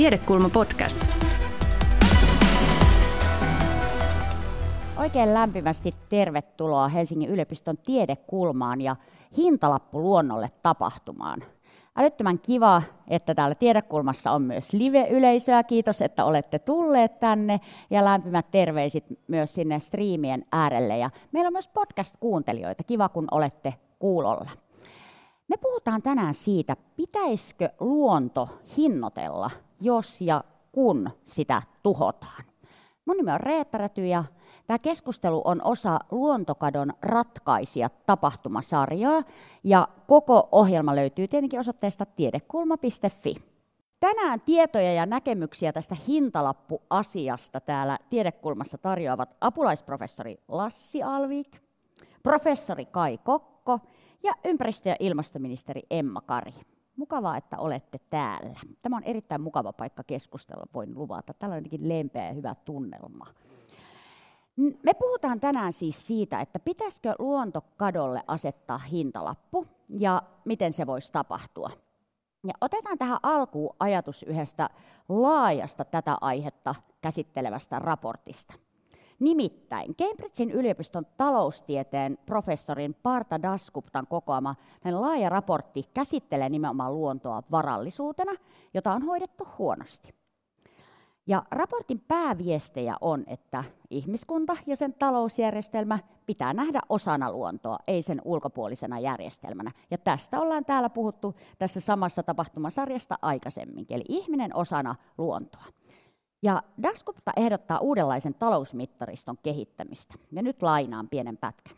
Tiedekulma podcast. Oikein lämpimästi tervetuloa Helsingin yliopiston Tiedekulmaan ja Hintalappu luonnolle tapahtumaan. Älyttömän kiva, että täällä Tiedekulmassa on myös live-yleisöä. Kiitos, että olette tulleet tänne ja lämpimät terveisit myös sinne striimien äärelle. Ja meillä on myös podcast-kuuntelijoita. Kiva, kun olette kuulolla. Me puhutaan tänään siitä, pitäisikö luonto hinnoitella, jos ja kun sitä tuhotaan. Mun nimi on Reetta Räty ja tämä keskustelu on osa Luontokadon ratkaisia tapahtumasarjaa ja koko ohjelma löytyy tietenkin osoitteesta tiedekulma.fi. Tänään tietoja ja näkemyksiä tästä hintalappuasiasta täällä Tiedekulmassa tarjoavat apulaisprofessori Lassi Alvik, professori Kai Kokko ja ympäristö- ja ilmastoministeri Emma Kari. Mukavaa, että olette täällä. Tämä on erittäin mukava paikka keskustella, voin luvata. Täällä on jotenkin lempeä ja hyvä tunnelma. Me puhutaan tänään siis siitä, että pitäisikö luontokadolle asettaa hintalappu ja miten se voisi tapahtua. Ja otetaan tähän alkuun ajatus yhdestä laajasta tätä aihetta käsittelevästä raportista. Nimittäin Cambridgein yliopiston taloustieteen professorin Parta Dasguptan kokoama laaja raportti käsittelee nimenomaan luontoa varallisuutena, jota on hoidettu huonosti. Ja raportin pääviestejä on, että ihmiskunta ja sen talousjärjestelmä pitää nähdä osana luontoa, ei sen ulkopuolisena järjestelmänä. Ja tästä ollaan täällä puhuttu tässä samassa tapahtumasarjasta aikaisemminkin, eli ihminen osana luontoa. Ja Dasgupta ehdottaa uudenlaisen talousmittariston kehittämistä. Ja nyt lainaan pienen pätkän.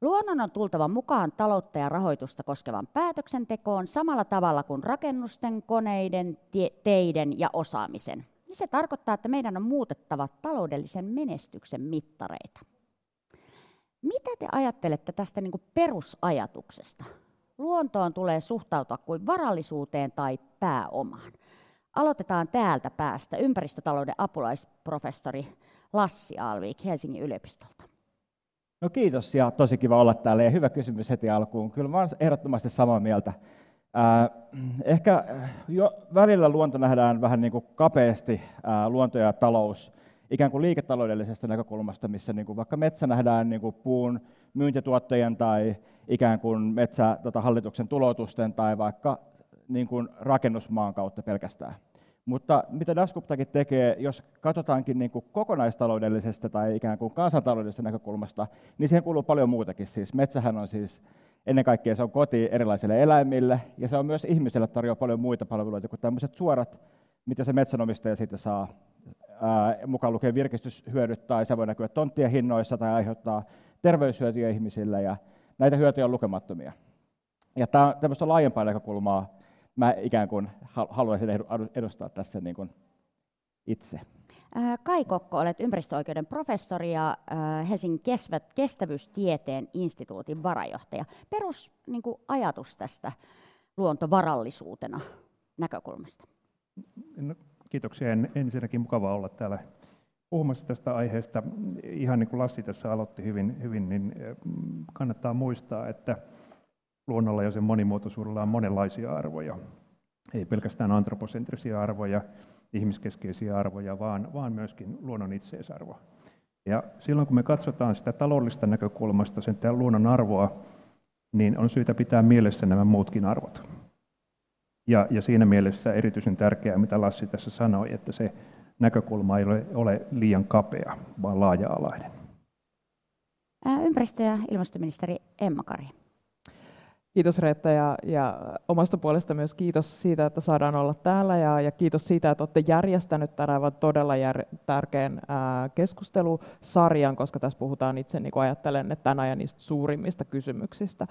Luonnon on tultava mukaan taloutta ja rahoitusta koskevan päätöksentekoon samalla tavalla kuin rakennusten, koneiden, teiden ja osaamisen. Ja se tarkoittaa, että meidän on muutettava taloudellisen menestyksen mittareita. Mitä te ajattelette tästä niin perusajatuksesta? Luontoon tulee suhtautua kuin varallisuuteen tai pääomaan. Aloitetaan täältä päästä ympäristötalouden apulaisprofessori Lassi Alvik Helsingin yliopistolta. No kiitos ja tosi kiva olla täällä ja hyvä kysymys heti alkuun. Kyllä mä olen ehdottomasti samaa mieltä. Äh, ehkä jo välillä luonto nähdään vähän niin kuin kapeasti, äh, luonto ja talous, ikään kuin liiketaloudellisesta näkökulmasta, missä niin kuin vaikka metsä nähdään niin kuin puun myyntituottajien tai ikään kuin metsähallituksen tota, tulotusten tai vaikka niin kuin rakennusmaan kautta pelkästään. Mutta mitä Dasguptakin tekee, jos katsotaankin niin kuin kokonaistaloudellisesta tai ikään kuin kansantaloudellisesta näkökulmasta, niin siihen kuuluu paljon muutakin. Siis metsähän on siis ennen kaikkea se on koti erilaisille eläimille, ja se on myös ihmisille tarjoaa paljon muita palveluita kuin tämmöiset suorat, mitä se metsänomistaja siitä saa, mukaan lukee virkistyshyödyt, tai se voi näkyä tonttien hinnoissa tai aiheuttaa terveyshyötyjä ihmisille, ja näitä hyötyjä on lukemattomia. Ja tämä on tämmöistä laajempaa näkökulmaa mä ikään kuin haluaisin edustaa tässä niin kuin itse. Äh, Kai Kokko, olet ympäristöoikeuden professori ja äh, Helsingin kestävyystieteen instituutin varajohtaja. Perus niin kuin, ajatus tästä luontovarallisuutena näkökulmasta. No, kiitoksia. Ensinnäkin mukava olla täällä puhumassa tästä aiheesta. Ihan niin kuin Lassi tässä aloitti hyvin, hyvin niin äh, kannattaa muistaa, että luonnolla ja sen monimuotoisuudella on monenlaisia arvoja. Ei pelkästään antroposentrisia arvoja, ihmiskeskeisiä arvoja, vaan, vaan myöskin luonnon itseisarvo. Ja silloin kun me katsotaan sitä taloudellista näkökulmasta, sen luonnon arvoa, niin on syytä pitää mielessä nämä muutkin arvot. Ja, ja siinä mielessä erityisen tärkeää, mitä Lassi tässä sanoi, että se näkökulma ei ole, ole liian kapea, vaan laaja-alainen. Ympäristö- ja ilmastoministeri Emma Kari. Kiitos Reetta ja, ja omasta puolesta myös kiitos siitä, että saadaan olla täällä ja, ja kiitos siitä, että olette järjestänyt tämän todella jär, tärkeän ää, keskustelusarjan, koska tässä puhutaan itse, niin kuin ajattelen, että tämän ajan niistä suurimmista kysymyksistä.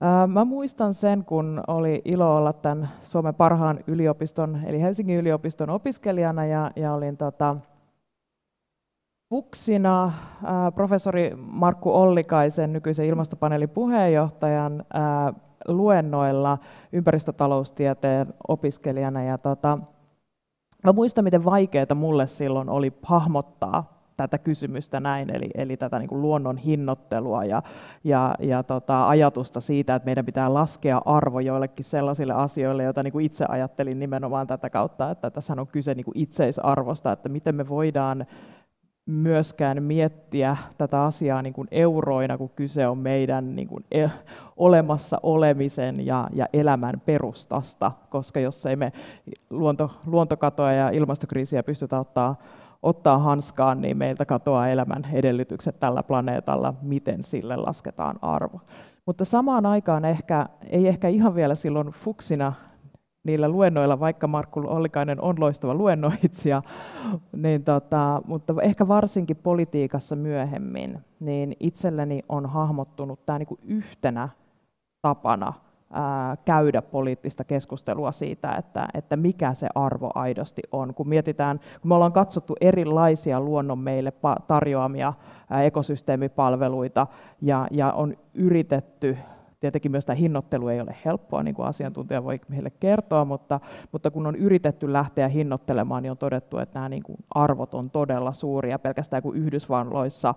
Ää, mä muistan sen, kun oli ilo olla tämän Suomen parhaan yliopiston, eli Helsingin yliopiston opiskelijana ja, ja olin tota, Fuksina professori Markku Ollikaisen, nykyisen ilmastopaneelin puheenjohtajan, luennoilla ympäristötaloustieteen opiskelijana. Ja tota, mä muistan, miten vaikeaa mulle silloin oli hahmottaa tätä kysymystä näin, eli, eli tätä niin kuin luonnon hinnoittelua ja, ja, ja tota, ajatusta siitä, että meidän pitää laskea arvo joillekin sellaisille asioille, joita niin kuin itse ajattelin nimenomaan tätä kautta, että tässä on kyse niin kuin itseisarvosta, että miten me voidaan myöskään miettiä tätä asiaa niin kuin euroina, kun kyse on meidän niin kuin el- olemassa olemisen ja, ja elämän perustasta, koska jos ei me luonto, luontokatoa ja ilmastokriisiä pystytä ottaa, ottaa hanskaan, niin meiltä katoaa elämän edellytykset tällä planeetalla, miten sille lasketaan arvo. Mutta samaan aikaan ehkä, ei ehkä ihan vielä silloin fuksina niillä luennoilla, vaikka Markku Ollikainen on loistava luennoitsija, niin tota, mutta ehkä varsinkin politiikassa myöhemmin, niin itselleni on hahmottunut tämä niinku yhtenä tapana ää, käydä poliittista keskustelua siitä, että, että mikä se arvo aidosti on. Kun mietitään, kun me ollaan katsottu erilaisia luonnon meille tarjoamia ää, ekosysteemipalveluita ja, ja on yritetty Tietenkin myös tämä hinnoittelu ei ole helppoa, niin kuin asiantuntija voi meille kertoa, mutta, mutta kun on yritetty lähteä hinnoittelemaan, niin on todettu, että nämä niin kuin arvot on todella suuria. Pelkästään kun Yhdysvalloissa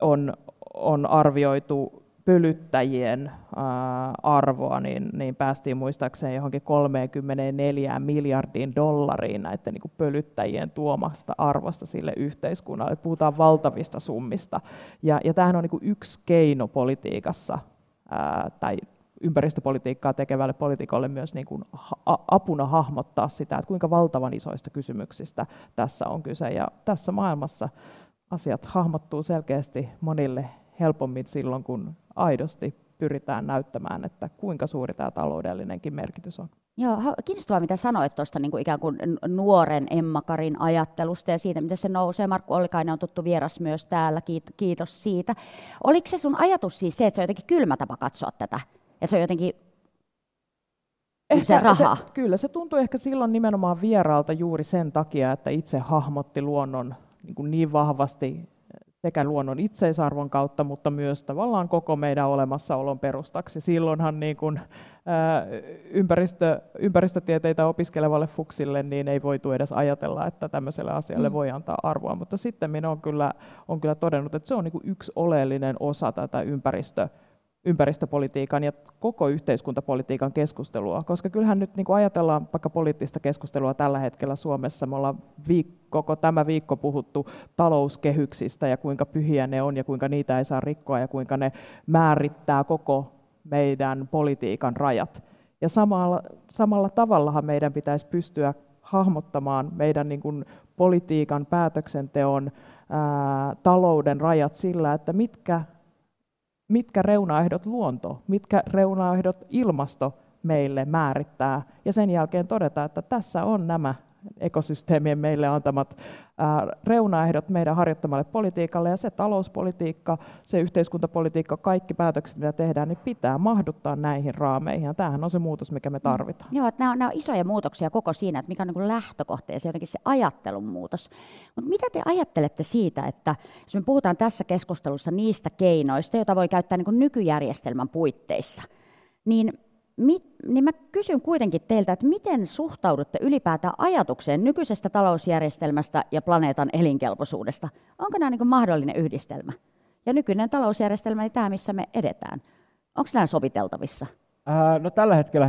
on, on arvioitu pölyttäjien arvoa, niin, niin päästiin muistaakseni johonkin 34 miljardiin dollariin näiden niin pölyttäjien tuomasta arvosta sille yhteiskunnalle. Puhutaan valtavista summista. Ja, ja tämähän on niin yksi keino politiikassa tai ympäristöpolitiikkaa tekevälle poliitikolle myös niin kuin apuna hahmottaa sitä, että kuinka valtavan isoista kysymyksistä tässä on kyse. Ja tässä maailmassa asiat hahmottuu selkeästi monille helpommin silloin, kun aidosti pyritään näyttämään, että kuinka suuri tämä taloudellinenkin merkitys on. Joo, kiinnostavaa mitä sanoit tuosta niin kuin ikään kuin nuoren Emma Karin ajattelusta ja siitä, miten se nousee. Markku Ollikainen on tuttu vieras myös täällä, kiitos siitä. Oliko se sun ajatus siis se, että se on jotenkin kylmä tapa katsoa tätä? Että se on jotenkin ehkä se raha? Se, kyllä, se tuntui ehkä silloin nimenomaan vieraalta juuri sen takia, että itse hahmotti luonnon niin, kuin niin vahvasti sekä luonnon itseisarvon kautta, mutta myös tavallaan koko meidän olemassaolon perustaksi. Silloinhan niin kuin, ää, ympäristö, ympäristötieteitä opiskelevalle fuksille niin ei voitu edes ajatella, että tämmöiselle asialle mm. voi antaa arvoa, mutta sitten minä olen kyllä, on kyllä todennut, että se on niin kuin yksi oleellinen osa tätä ympäristö, ympäristöpolitiikan ja koko yhteiskuntapolitiikan keskustelua, koska kyllähän nyt niin kuin ajatellaan vaikka poliittista keskustelua tällä hetkellä Suomessa, me ollaan viik- koko tämä viikko puhuttu talouskehyksistä ja kuinka pyhiä ne on ja kuinka niitä ei saa rikkoa ja kuinka ne määrittää koko meidän politiikan rajat. Ja samalla, samalla tavallahan meidän pitäisi pystyä hahmottamaan meidän niin kuin politiikan, päätöksenteon, ää, talouden rajat sillä, että mitkä mitkä reunaehdot luonto, mitkä reunaehdot ilmasto meille määrittää, ja sen jälkeen todeta, että tässä on nämä ekosysteemien meille antamat reunaehdot meidän harjoittamalle politiikalle, ja se talouspolitiikka, se yhteiskuntapolitiikka, kaikki päätökset, mitä tehdään, niin pitää mahduttaa näihin raameihin, ja tämähän on se muutos, mikä me mm. tarvitaan. Joo, että nämä, on, nämä on isoja muutoksia koko siinä, että mikä on niin lähtökohta ja se jotenkin se ajattelun muutos. Mutta mitä te ajattelette siitä, että jos me puhutaan tässä keskustelussa niistä keinoista, joita voi käyttää niin nykyjärjestelmän puitteissa, niin mit, niin mä kysyn kuitenkin teiltä, että miten suhtaudutte ylipäätään ajatukseen nykyisestä talousjärjestelmästä ja planeetan elinkelpoisuudesta? Onko nämä niin mahdollinen yhdistelmä? Ja nykyinen talousjärjestelmä, niin tämä, missä me edetään. Onko nämä soviteltavissa? Ää, no tällä hetkellä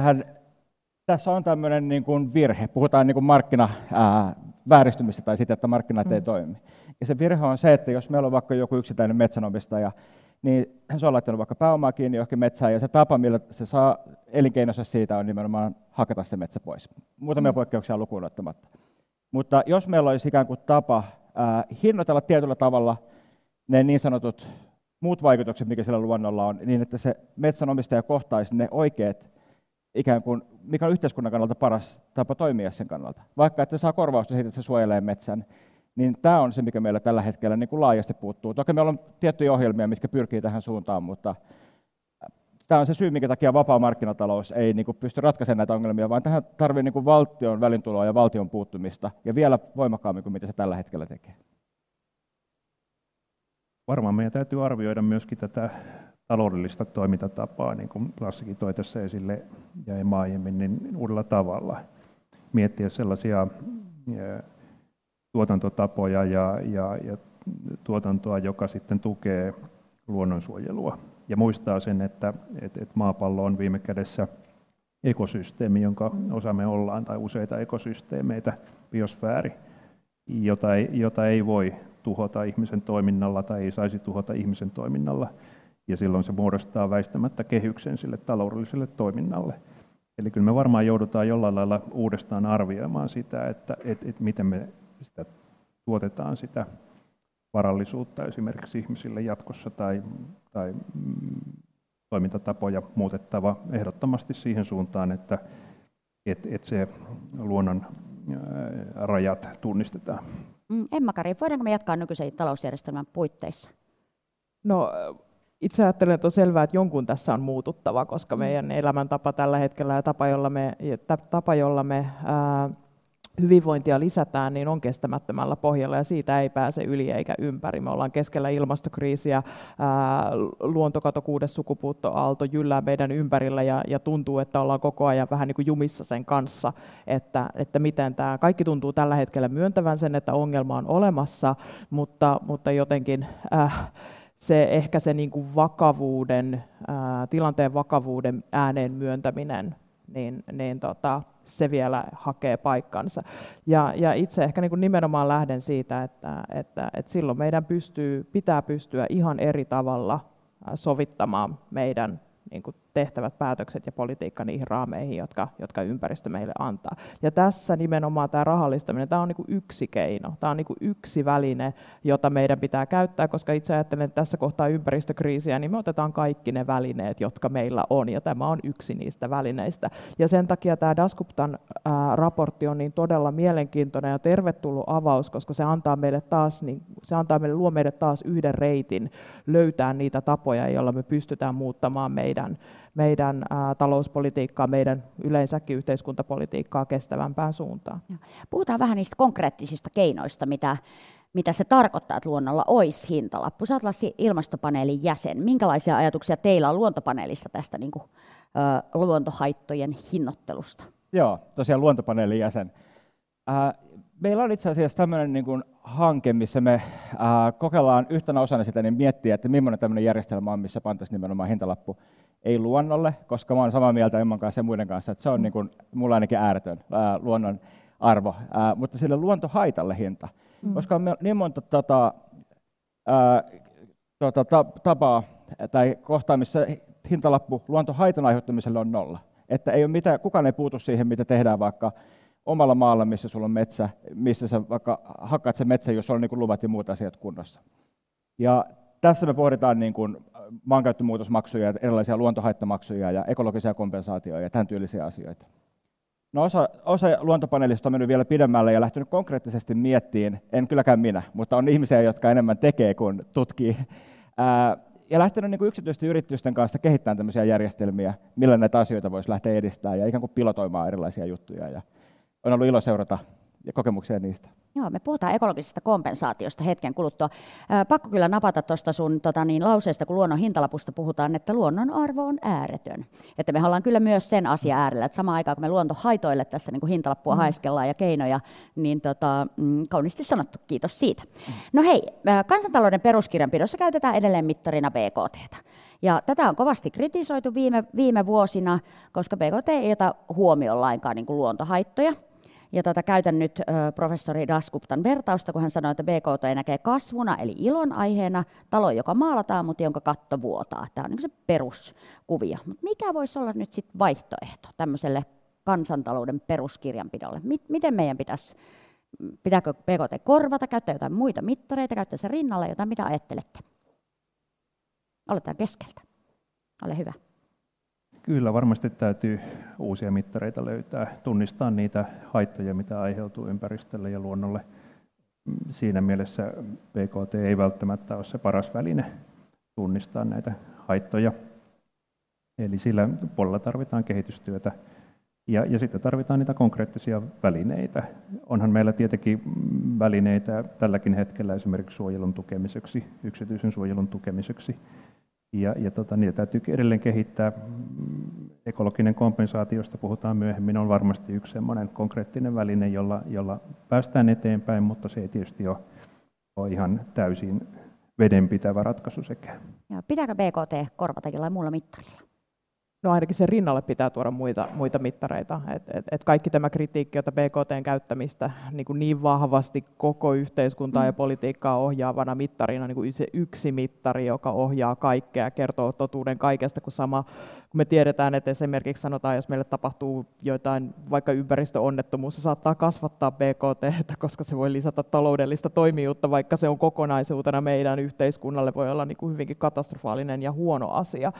tässä on tämmöinen niin kuin virhe. Puhutaan niin kuin markkina ää, vääristymistä tai sitä, että markkinat mm. ei toimi. Ja se virhe on se, että jos meillä on vaikka joku yksittäinen metsänomistaja, niin se on laittanut vaikka pääomaa kiinni johonkin metsään, ja se tapa, millä se saa elinkeinonsa siitä, on nimenomaan hakata se metsä pois. Muutamia mm. poikkeuksia lukuun ottamatta. Mutta jos meillä olisi ikään kuin tapa ää, hinnoitella tietyllä tavalla ne niin sanotut muut vaikutukset, mikä sillä luonnolla on, niin että se metsänomistaja kohtaisi ne oikeat, ikään kuin, mikä on yhteiskunnan kannalta paras tapa toimia sen kannalta. Vaikka että se saa korvausta siitä, että se suojelee metsän, niin tämä on se, mikä meillä tällä hetkellä niin kuin laajasti puuttuu. Toki meillä on tiettyjä ohjelmia, mitkä pyrkii tähän suuntaan, mutta tämä on se syy, minkä takia vapaa markkinatalous ei niin kuin pysty ratkaisemaan näitä ongelmia, vaan tähän tarvitsee niin kuin valtion välintuloa ja valtion puuttumista, ja vielä voimakkaammin kuin mitä se tällä hetkellä tekee. Varmaan meidän täytyy arvioida myöskin tätä taloudellista toimintatapaa, niin kuin Lassikin toi tässä esille ja aiemmin, niin uudella tavalla. Miettiä sellaisia tuotantotapoja ja, ja, ja tuotantoa, joka sitten tukee luonnonsuojelua. Ja muistaa sen, että, että, että maapallo on viime kädessä ekosysteemi, jonka osa me ollaan, tai useita ekosysteemeitä, biosfääri, jota ei, jota ei voi tuhota ihmisen toiminnalla tai ei saisi tuhota ihmisen toiminnalla. Ja silloin se muodostaa väistämättä kehyksen sille taloudelliselle toiminnalle. Eli kyllä me varmaan joudutaan jollain lailla uudestaan arvioimaan sitä, että, että, että miten me sitä tuotetaan sitä varallisuutta esimerkiksi ihmisille jatkossa tai, tai mm, toimintatapoja muutettava ehdottomasti siihen suuntaan, että, että, että se luonnon rajat tunnistetaan. Mm, Emma-Kari, voidaanko me jatkaa nykyisen talousjärjestelmän puitteissa? No itse ajattelen, että on selvää, että jonkun tässä on muututtava, koska mm. meidän elämäntapa tällä hetkellä ja tapa, jolla me, tapa, jolla me ää, hyvinvointia lisätään, niin on kestämättömällä pohjalla ja siitä ei pääse yli eikä ympäri. Me ollaan keskellä ilmastokriisiä, luontokato, kuudes sukupuuttoaalto jyllää meidän ympärillä ja, ja tuntuu, että ollaan koko ajan vähän niin kuin jumissa sen kanssa, että, että miten tämä, kaikki tuntuu tällä hetkellä myöntävän sen, että ongelma on olemassa, mutta, mutta jotenkin äh, se ehkä se niin kuin vakavuuden, ää, tilanteen vakavuuden ääneen myöntäminen, niin, niin tota, se vielä hakee paikkansa. Ja, ja itse ehkä niin kuin nimenomaan lähden siitä, että, että, että silloin meidän pystyy, pitää pystyä ihan eri tavalla sovittamaan meidän niin kuin tehtävät päätökset ja politiikka niihin raameihin, jotka, jotka ympäristö meille antaa. Ja tässä nimenomaan tämä rahallistaminen, tämä on niin kuin yksi keino, tämä on niin kuin yksi väline, jota meidän pitää käyttää, koska itse ajattelen, että tässä kohtaa ympäristökriisiä, niin me otetaan kaikki ne välineet, jotka meillä on, ja tämä on yksi niistä välineistä. Ja sen takia tämä Daskuptan raportti on niin todella mielenkiintoinen ja tervetullut avaus, koska se antaa meille taas, niin, se antaa meille, luo meille taas yhden reitin löytää niitä tapoja, joilla me pystytään muuttamaan meidän meidän talouspolitiikkaa, meidän yleensäkin yhteiskuntapolitiikkaa kestävämpään suuntaan. Puhutaan vähän niistä konkreettisista keinoista, mitä, mitä se tarkoittaa, että luonnolla olisi hintalappu. Sä olet ilmastopaneelin jäsen. Minkälaisia ajatuksia teillä on luontopaneelissa tästä niin kuin, ä, luontohaittojen hinnoittelusta? Joo, tosiaan luontopaneelin jäsen. Ää, meillä on itse asiassa tämmöinen niin kuin hanke, missä me ää, kokeillaan yhtenä osana sitä niin miettiä, että millainen tämmöinen järjestelmä on, missä pantaisiin nimenomaan hintalappu ei luonnolle, koska mä olen samaa mieltä Emman kanssa ja muiden kanssa, että se on niin kuin, mulla ainakin ääretön ää, luonnon arvo, ää, mutta sille luontohaitalle hinta. Mm. Koska on niin monta tota, ää, tota, ta, tapaa tai kohtaa, missä hintalappu luontohaitan aiheuttamiselle on nolla. Että ei ole mitään, kukaan ei puutu siihen, mitä tehdään vaikka omalla maalla, missä sulla on metsä, missä sä vaikka hakkaat sen metsän, jos on niin luvat ja muut asiat kunnossa. Ja tässä me pohditaan niin kuin maankäyttömuutosmaksuja, erilaisia luontohaittamaksuja ja ekologisia kompensaatioja ja tämän tyylisiä asioita. No osa, osa luontopaneelista on mennyt vielä pidemmälle ja lähtenyt konkreettisesti miettiin, en kylläkään minä, mutta on ihmisiä, jotka enemmän tekee kuin tutkii, ää, ja lähtenyt niin kuin yksityisten yritysten kanssa kehittämään tämmöisiä järjestelmiä, millä näitä asioita voisi lähteä edistämään ja ikään kuin pilotoimaan erilaisia juttuja. Ja on ollut ilo seurata ja kokemuksia niistä. Joo, me puhutaan ekologisesta kompensaatiosta hetken kuluttua. Ää, pakko kyllä napata tuosta sun tota niin, lauseesta, kun luonnon hintalapusta puhutaan, että luonnon arvo on ääretön. Että me ollaan kyllä myös sen asia äärellä, että samaan aikaan kun me luontohaitoille tässä niin kuin hintalappua mm. haiskellaan ja keinoja, niin tota, mm, kauniisti sanottu, kiitos siitä. Mm. No hei, kansantalouden peruskirjanpidossa käytetään edelleen mittarina BKT. Ja tätä on kovasti kritisoitu viime, viime vuosina, koska BKT ei ota huomioon lainkaan niin kuin luontohaittoja. Ja tätä käytän nyt ö, professori Daskuptan vertausta, kun hän sanoi, että BKT näkee kasvuna, eli ilon aiheena, talo, joka maalataan, mutta jonka katto vuotaa. Tämä on niin se peruskuvio. Mutta mikä voisi olla nyt sitten vaihtoehto tämmöiselle kansantalouden peruskirjanpidolle? Miten meidän pitäisi, pitääkö BKT korvata, käyttää jotain muita mittareita, käyttää se rinnalla jotain, mitä ajattelette? Aloitetaan keskeltä. Ole hyvä. Kyllä, varmasti täytyy uusia mittareita löytää, tunnistaa niitä haittoja, mitä aiheutuu ympäristölle ja luonnolle. Siinä mielessä BKT ei välttämättä ole se paras väline tunnistaa näitä haittoja. Eli sillä puolella tarvitaan kehitystyötä ja, ja sitten tarvitaan niitä konkreettisia välineitä. Onhan meillä tietenkin välineitä tälläkin hetkellä esimerkiksi suojelun tukemiseksi, yksityisen suojelun tukemiseksi. Ja, ja tota, niitä täytyy edelleen kehittää. Ekologinen kompensaatio, josta puhutaan myöhemmin, on varmasti yksi sellainen konkreettinen väline, jolla, jolla päästään eteenpäin, mutta se ei tietysti ole, ole ihan täysin vedenpitävä ratkaisu sekään. Ja pitääkö BKT korvata jollain muulla mittarilla? No ainakin sen rinnalle pitää tuoda muita, muita mittareita. Et, et, et kaikki tämä kritiikki, jota BKTn käyttämistä niin, kuin niin vahvasti koko yhteiskuntaa mm. ja politiikkaa ohjaavana mittarina, niin kuin se yksi mittari, joka ohjaa kaikkea, kertoo totuuden kaikesta, kun sama kun me tiedetään, että esimerkiksi sanotaan, jos meille tapahtuu joitain, vaikka ympäristöonnettomuus, se saattaa kasvattaa BKT, koska se voi lisätä taloudellista toimijuutta, vaikka se on kokonaisuutena meidän yhteiskunnalle, voi olla niin kuin hyvinkin katastrofaalinen ja huono asia.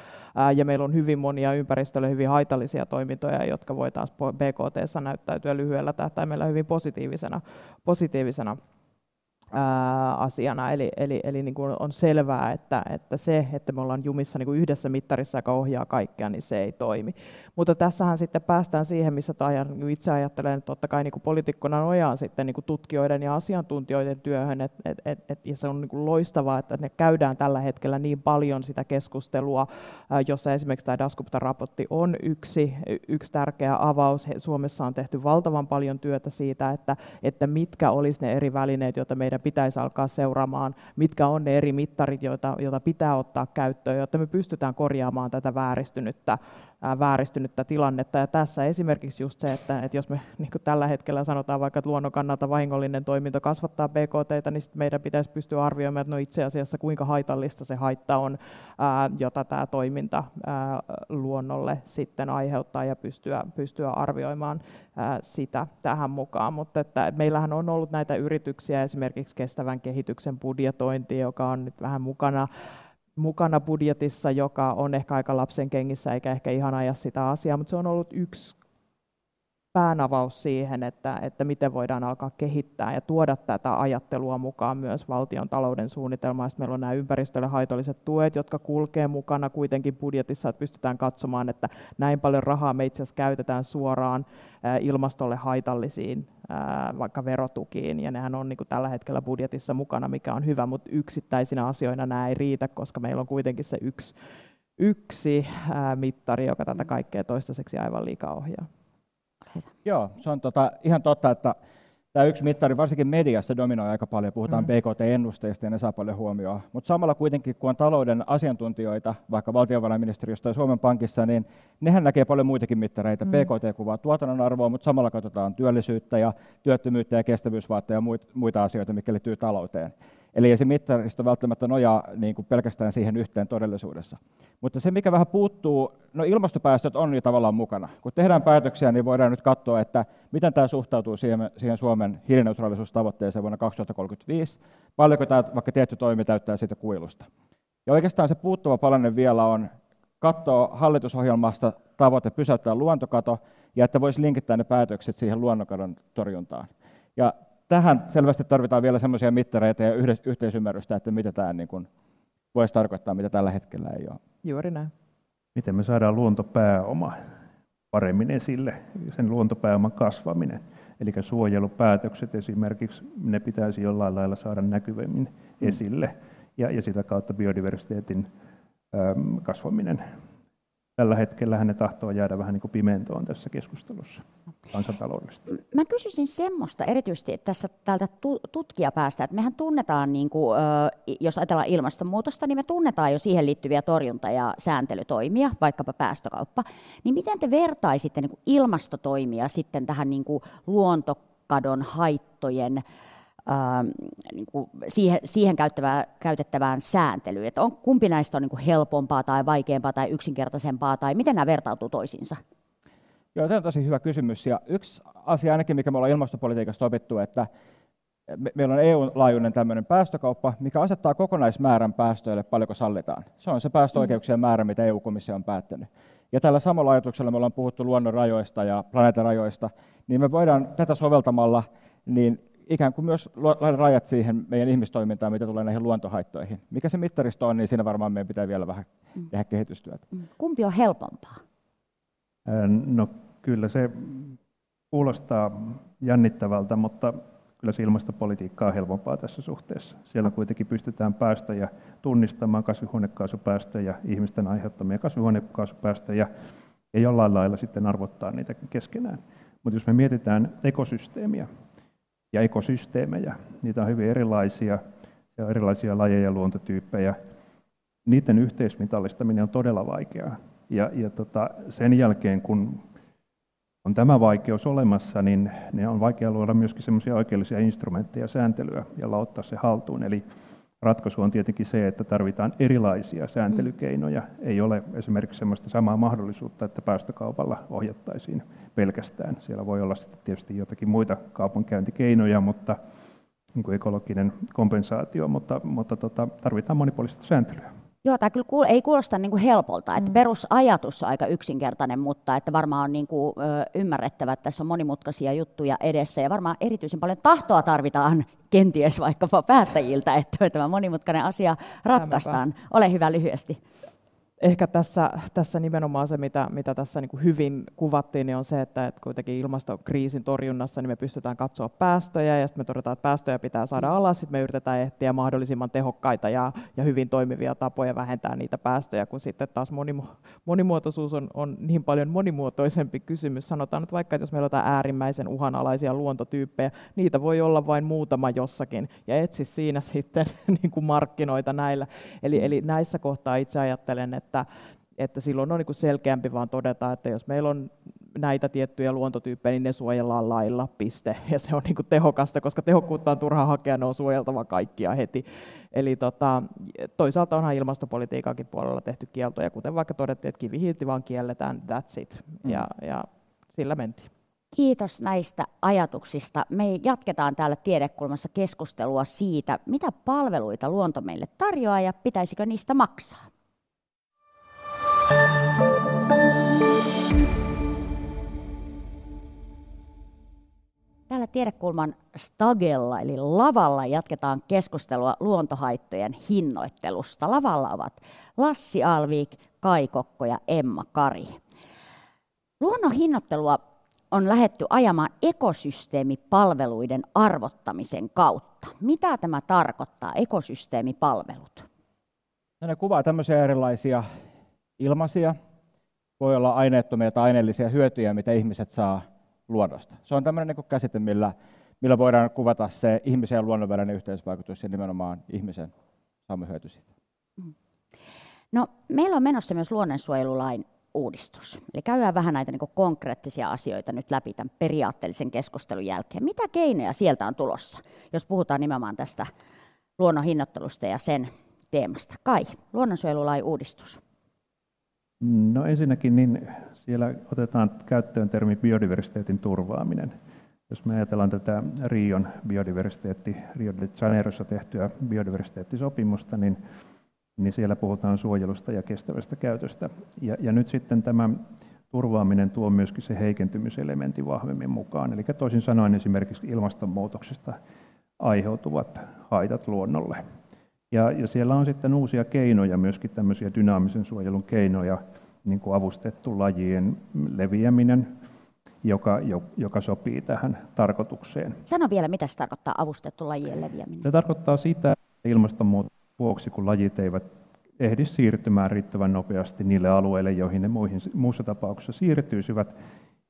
Ja meillä on hyvin monia ympäristölle hyvin haitallisia toimintoja, jotka voi taas BKT näyttäytyä lyhyellä tähtäimellä hyvin positiivisena, positiivisena asiana. Eli, eli, eli niin kuin on selvää, että, että se, että me ollaan jumissa niin kuin yhdessä mittarissa, joka ohjaa kaikkea, niin se ei toimi. Mutta tässähän sitten päästään siihen, missä niin itse ajattelen, että totta kai niin kuin poliitikkona nojaan sitten niin kuin tutkijoiden ja asiantuntijoiden työhön, et, et, et, et, ja se on niin kuin loistavaa, että ne käydään tällä hetkellä niin paljon sitä keskustelua, jossa esimerkiksi tämä Dasgupta-raportti on yksi, yksi tärkeä avaus. Suomessa on tehty valtavan paljon työtä siitä, että, että mitkä olisi ne eri välineet, joita meidän pitäisi alkaa seuraamaan, mitkä on ne eri mittarit, joita, joita pitää ottaa käyttöön, jotta me pystytään korjaamaan tätä vääristynyttä vääristynyttä tilannetta. Ja tässä esimerkiksi just se, että, että jos me niin tällä hetkellä sanotaan vaikka, että luonnon kannalta vahingollinen toiminto kasvattaa BKT, niin sitten meidän pitäisi pystyä arvioimaan, että no itse asiassa kuinka haitallista se haitta on, ää, jota tämä toiminta ää, luonnolle sitten aiheuttaa ja pystyä, pystyä arvioimaan ää, sitä tähän mukaan. Mutta että meillähän on ollut näitä yrityksiä, esimerkiksi kestävän kehityksen budjetointi, joka on nyt vähän mukana mukana budjetissa, joka on ehkä aika lapsen kengissä eikä ehkä ihan aja sitä asiaa, mutta se on ollut yksi päänavaus siihen, että, että miten voidaan alkaa kehittää ja tuoda tätä ajattelua mukaan myös valtion talouden suunnitelmaan. Sitten meillä on nämä ympäristölle haitalliset tuet, jotka kulkee mukana kuitenkin budjetissa, että pystytään katsomaan, että näin paljon rahaa me itse asiassa käytetään suoraan ilmastolle haitallisiin vaikka verotukiin, ja nehän on niin kuin tällä hetkellä budjetissa mukana, mikä on hyvä, mutta yksittäisinä asioina nämä ei riitä, koska meillä on kuitenkin se yksi, yksi mittari, joka tätä kaikkea toistaiseksi aivan liikaa ohjaa. Joo, se on tota, ihan totta, että tämä yksi mittari, varsinkin mediassa, dominoi aika paljon. Puhutaan mm. BKT-ennusteista ja ne saa paljon huomioon. Mutta samalla kuitenkin, kun on talouden asiantuntijoita, vaikka valtiovarainministeriöstä tai Suomen Pankissa, niin nehän näkee paljon muitakin mittareita. Mm. BKT kuvaa tuotannon arvoa, mutta samalla katsotaan työllisyyttä ja työttömyyttä ja kestävyysvaatteja ja muita asioita, mikä liittyy talouteen. Eli ei se mittaristo välttämättä nojaa niin kuin pelkästään siihen yhteen todellisuudessa. Mutta se, mikä vähän puuttuu, no ilmastopäästöt on jo tavallaan mukana. Kun tehdään päätöksiä, niin voidaan nyt katsoa, että miten tämä suhtautuu siihen, siihen Suomen hiilineutraalisuustavoitteeseen vuonna 2035, paljonko tämä vaikka tietty toimi täyttää siitä kuilusta. Ja oikeastaan se puuttuva palanen vielä on katsoa hallitusohjelmasta tavoite pysäyttää luontokato, ja että voisi linkittää ne päätökset siihen luonnonkadon torjuntaan. Ja tähän selvästi tarvitaan vielä semmoisia mittareita ja yhteisymmärrystä, että mitä tämä niin kuin voisi tarkoittaa, mitä tällä hetkellä ei ole. Juuri näin. Miten me saadaan luontopääoma paremmin esille, sen luontopääoman kasvaminen. Eli suojelupäätökset esimerkiksi, ne pitäisi jollain lailla saada näkyvemmin mm. esille, ja, ja sitä kautta biodiversiteetin kasvaminen tällä hetkellä ne tahtoo jäädä vähän niin kuin pimentoon tässä keskustelussa kansantaloudesta. Mä kysyisin semmoista erityisesti tässä täältä tutkijapäästä, että mehän tunnetaan, niin kuin, jos ajatellaan ilmastonmuutosta, niin me tunnetaan jo siihen liittyviä torjunta- ja sääntelytoimia, vaikkapa päästökauppa. Niin miten te vertaisitte niin kuin ilmastotoimia sitten tähän niin kuin luontokadon haittojen niin kuin siihen, siihen käyttävään, käytettävään sääntelyyn? Että on, kumpi näistä on niin kuin helpompaa tai vaikeampaa tai yksinkertaisempaa, tai miten nämä vertautuu toisiinsa? Joo, tämä on tosi hyvä kysymys. Ja yksi asia ainakin, mikä me ollaan ilmastopolitiikasta opittu, että me, meillä on EU-laajuinen tämmöinen päästökauppa, mikä asettaa kokonaismäärän päästöille, paljonko sallitaan. Se on se päästöoikeuksien määrä, mitä EU-komissio on päättänyt. Ja tällä samalla ajatuksella me ollaan puhuttu luonnon rajoista ja planeetan rajoista, niin me voidaan tätä soveltamalla niin ikään kuin myös luoda rajat siihen meidän ihmistoimintaan, mitä tulee näihin luontohaittoihin. Mikä se mittaristo on, niin siinä varmaan meidän pitää vielä vähän mm. tehdä kehitystyötä. Mm. Kumpi on helpompaa? No kyllä se kuulostaa jännittävältä, mutta kyllä se ilmastopolitiikka on helpompaa tässä suhteessa. Siellä kuitenkin pystytään päästöjä tunnistamaan, kasvihuonekaasupäästöjä, ihmisten aiheuttamia kasvihuonekaasupäästöjä, ja jollain lailla sitten arvottaa niitä keskenään. Mutta jos me mietitään ekosysteemiä, ja ekosysteemejä. Niitä on hyvin erilaisia. On erilaisia lajeja ja luontotyyppejä. Niiden yhteismitallistaminen on todella vaikeaa. Ja, ja tota, sen jälkeen, kun on tämä vaikeus olemassa, niin, niin on vaikea luoda myöskin sellaisia oikeellisia instrumentteja sääntelyä, ja ottaa se haltuun. Eli ratkaisu on tietenkin se, että tarvitaan erilaisia sääntelykeinoja. Ei ole esimerkiksi sellaista samaa mahdollisuutta, että päästökaupalla ohjattaisiin pelkästään. Siellä voi olla sitten tietysti jotakin muita kaupankäyntikeinoja, mutta niin kuin ekologinen kompensaatio, mutta, mutta tota, tarvitaan monipuolista sääntelyä. Joo, tämä kyllä ei kuulosta niin kuin helpolta. Että mm. perusajatus on aika yksinkertainen, mutta että varmaan on niin kuin, ö, ymmärrettävä, että tässä on monimutkaisia juttuja edessä. Ja varmaan erityisen paljon tahtoa tarvitaan kenties vaikkapa päättäjiltä, että tämä monimutkainen asia ratkaistaan. Ole hyvä lyhyesti ehkä tässä, tässä nimenomaan se, mitä, mitä tässä niin kuin hyvin kuvattiin, niin on se, että, että kuitenkin ilmastokriisin torjunnassa niin me pystytään katsoa päästöjä ja sitten me todetaan, että päästöjä pitää saada mm. alas, sitten me yritetään ehtiä mahdollisimman tehokkaita ja, ja hyvin toimivia tapoja vähentää niitä päästöjä, kun sitten taas monimu- monimuotoisuus on, on niin paljon monimuotoisempi kysymys. Sanotaan nyt vaikka, että jos meillä on jotain äärimmäisen uhanalaisia luontotyyppejä, niitä voi olla vain muutama jossakin ja etsi siinä sitten niin kuin markkinoita näillä. Eli, eli näissä kohtaa itse ajattelen, että että, että silloin on niin selkeämpi vaan todeta, että jos meillä on näitä tiettyjä luontotyyppejä, niin ne suojellaan lailla, piste. Ja se on niin kuin tehokasta, koska tehokkuutta on turha hakea, ne on suojeltava kaikkia heti. Eli tota, toisaalta onhan ilmastopolitiikankin puolella tehty kieltoja, kuten vaikka todettiin, että kivihiilti vaan kielletään, that's it. Ja, mm. ja sillä mentiin. Kiitos näistä ajatuksista. Me jatketaan täällä Tiedekulmassa keskustelua siitä, mitä palveluita luonto meille tarjoaa ja pitäisikö niistä maksaa. Täällä Tiedekulman stagella eli lavalla jatketaan keskustelua luontohaittojen hinnoittelusta. Lavalla ovat Lassi Alvik, Kai Kokko ja Emma Kari. Luonnon hinnoittelua on lähetty ajamaan ekosysteemipalveluiden arvottamisen kautta. Mitä tämä tarkoittaa, ekosysteemipalvelut? No ne kuvaa tämmöisiä erilaisia ilmaisia, voi olla aineettomia tai aineellisia hyötyjä, mitä ihmiset saa luonnosta. Se on tämmöinen niin käsite, millä, millä voidaan kuvata se ihmisen ja luonnon välinen yhteisvaikutus ja nimenomaan ihmisen saama hyöty siitä. Mm. No, meillä on menossa myös luonnonsuojelulain uudistus. Eli käydään vähän näitä niin konkreettisia asioita nyt läpi tämän periaatteellisen keskustelun jälkeen. Mitä keinoja sieltä on tulossa, jos puhutaan nimenomaan tästä luonnon hinnoittelusta ja sen teemasta? Kai, luonnonsuojelulain uudistus. No ensinnäkin niin siellä otetaan käyttöön termi biodiversiteetin turvaaminen. Jos me ajatellaan tätä Rion biodiversiteetti, Rio de Janeirossa tehtyä biodiversiteettisopimusta, niin, niin siellä puhutaan suojelusta ja kestävästä käytöstä. Ja, ja nyt sitten tämä turvaaminen tuo myöskin se heikentymiselementin vahvemmin mukaan. Eli toisin sanoen esimerkiksi ilmastonmuutoksesta aiheutuvat haitat luonnolle. Ja, ja siellä on sitten uusia keinoja, myöskin tämmöisiä dynaamisen suojelun keinoja, niin kuin avustettu lajien leviäminen, joka, joka sopii tähän tarkoitukseen. Sano vielä, mitä se tarkoittaa avustettu lajien leviäminen? Se tarkoittaa sitä, että ilmastonmuutoksen vuoksi, kun lajit eivät ehdi siirtymään riittävän nopeasti niille alueille, joihin ne muihin, muussa tapauksessa siirtyisivät,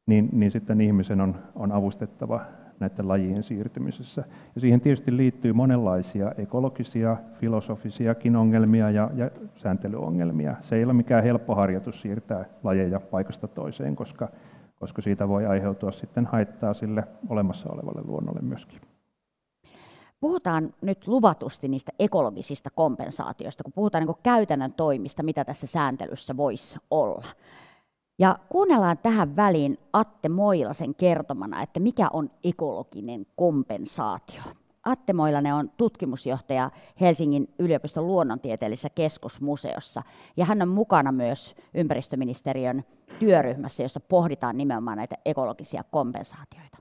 niin, niin sitten ihmisen on, on avustettava näiden lajien siirtymisessä. Ja siihen tietysti liittyy monenlaisia ekologisia, filosofisiakin ongelmia ja, ja sääntelyongelmia. Se ei ole mikään helppo harjoitus siirtää lajeja paikasta toiseen, koska, koska siitä voi aiheutua sitten haittaa sille olemassa olevalle luonnolle myöskin. Puhutaan nyt luvatusti niistä ekologisista kompensaatioista, kun puhutaan niin käytännön toimista, mitä tässä sääntelyssä voisi olla. Ja kuunnellaan tähän väliin Atte Moilasen kertomana, että mikä on ekologinen kompensaatio. Atte Moilanen on tutkimusjohtaja Helsingin yliopiston luonnontieteellisessä keskusmuseossa, ja hän on mukana myös ympäristöministeriön työryhmässä, jossa pohditaan nimenomaan näitä ekologisia kompensaatioita.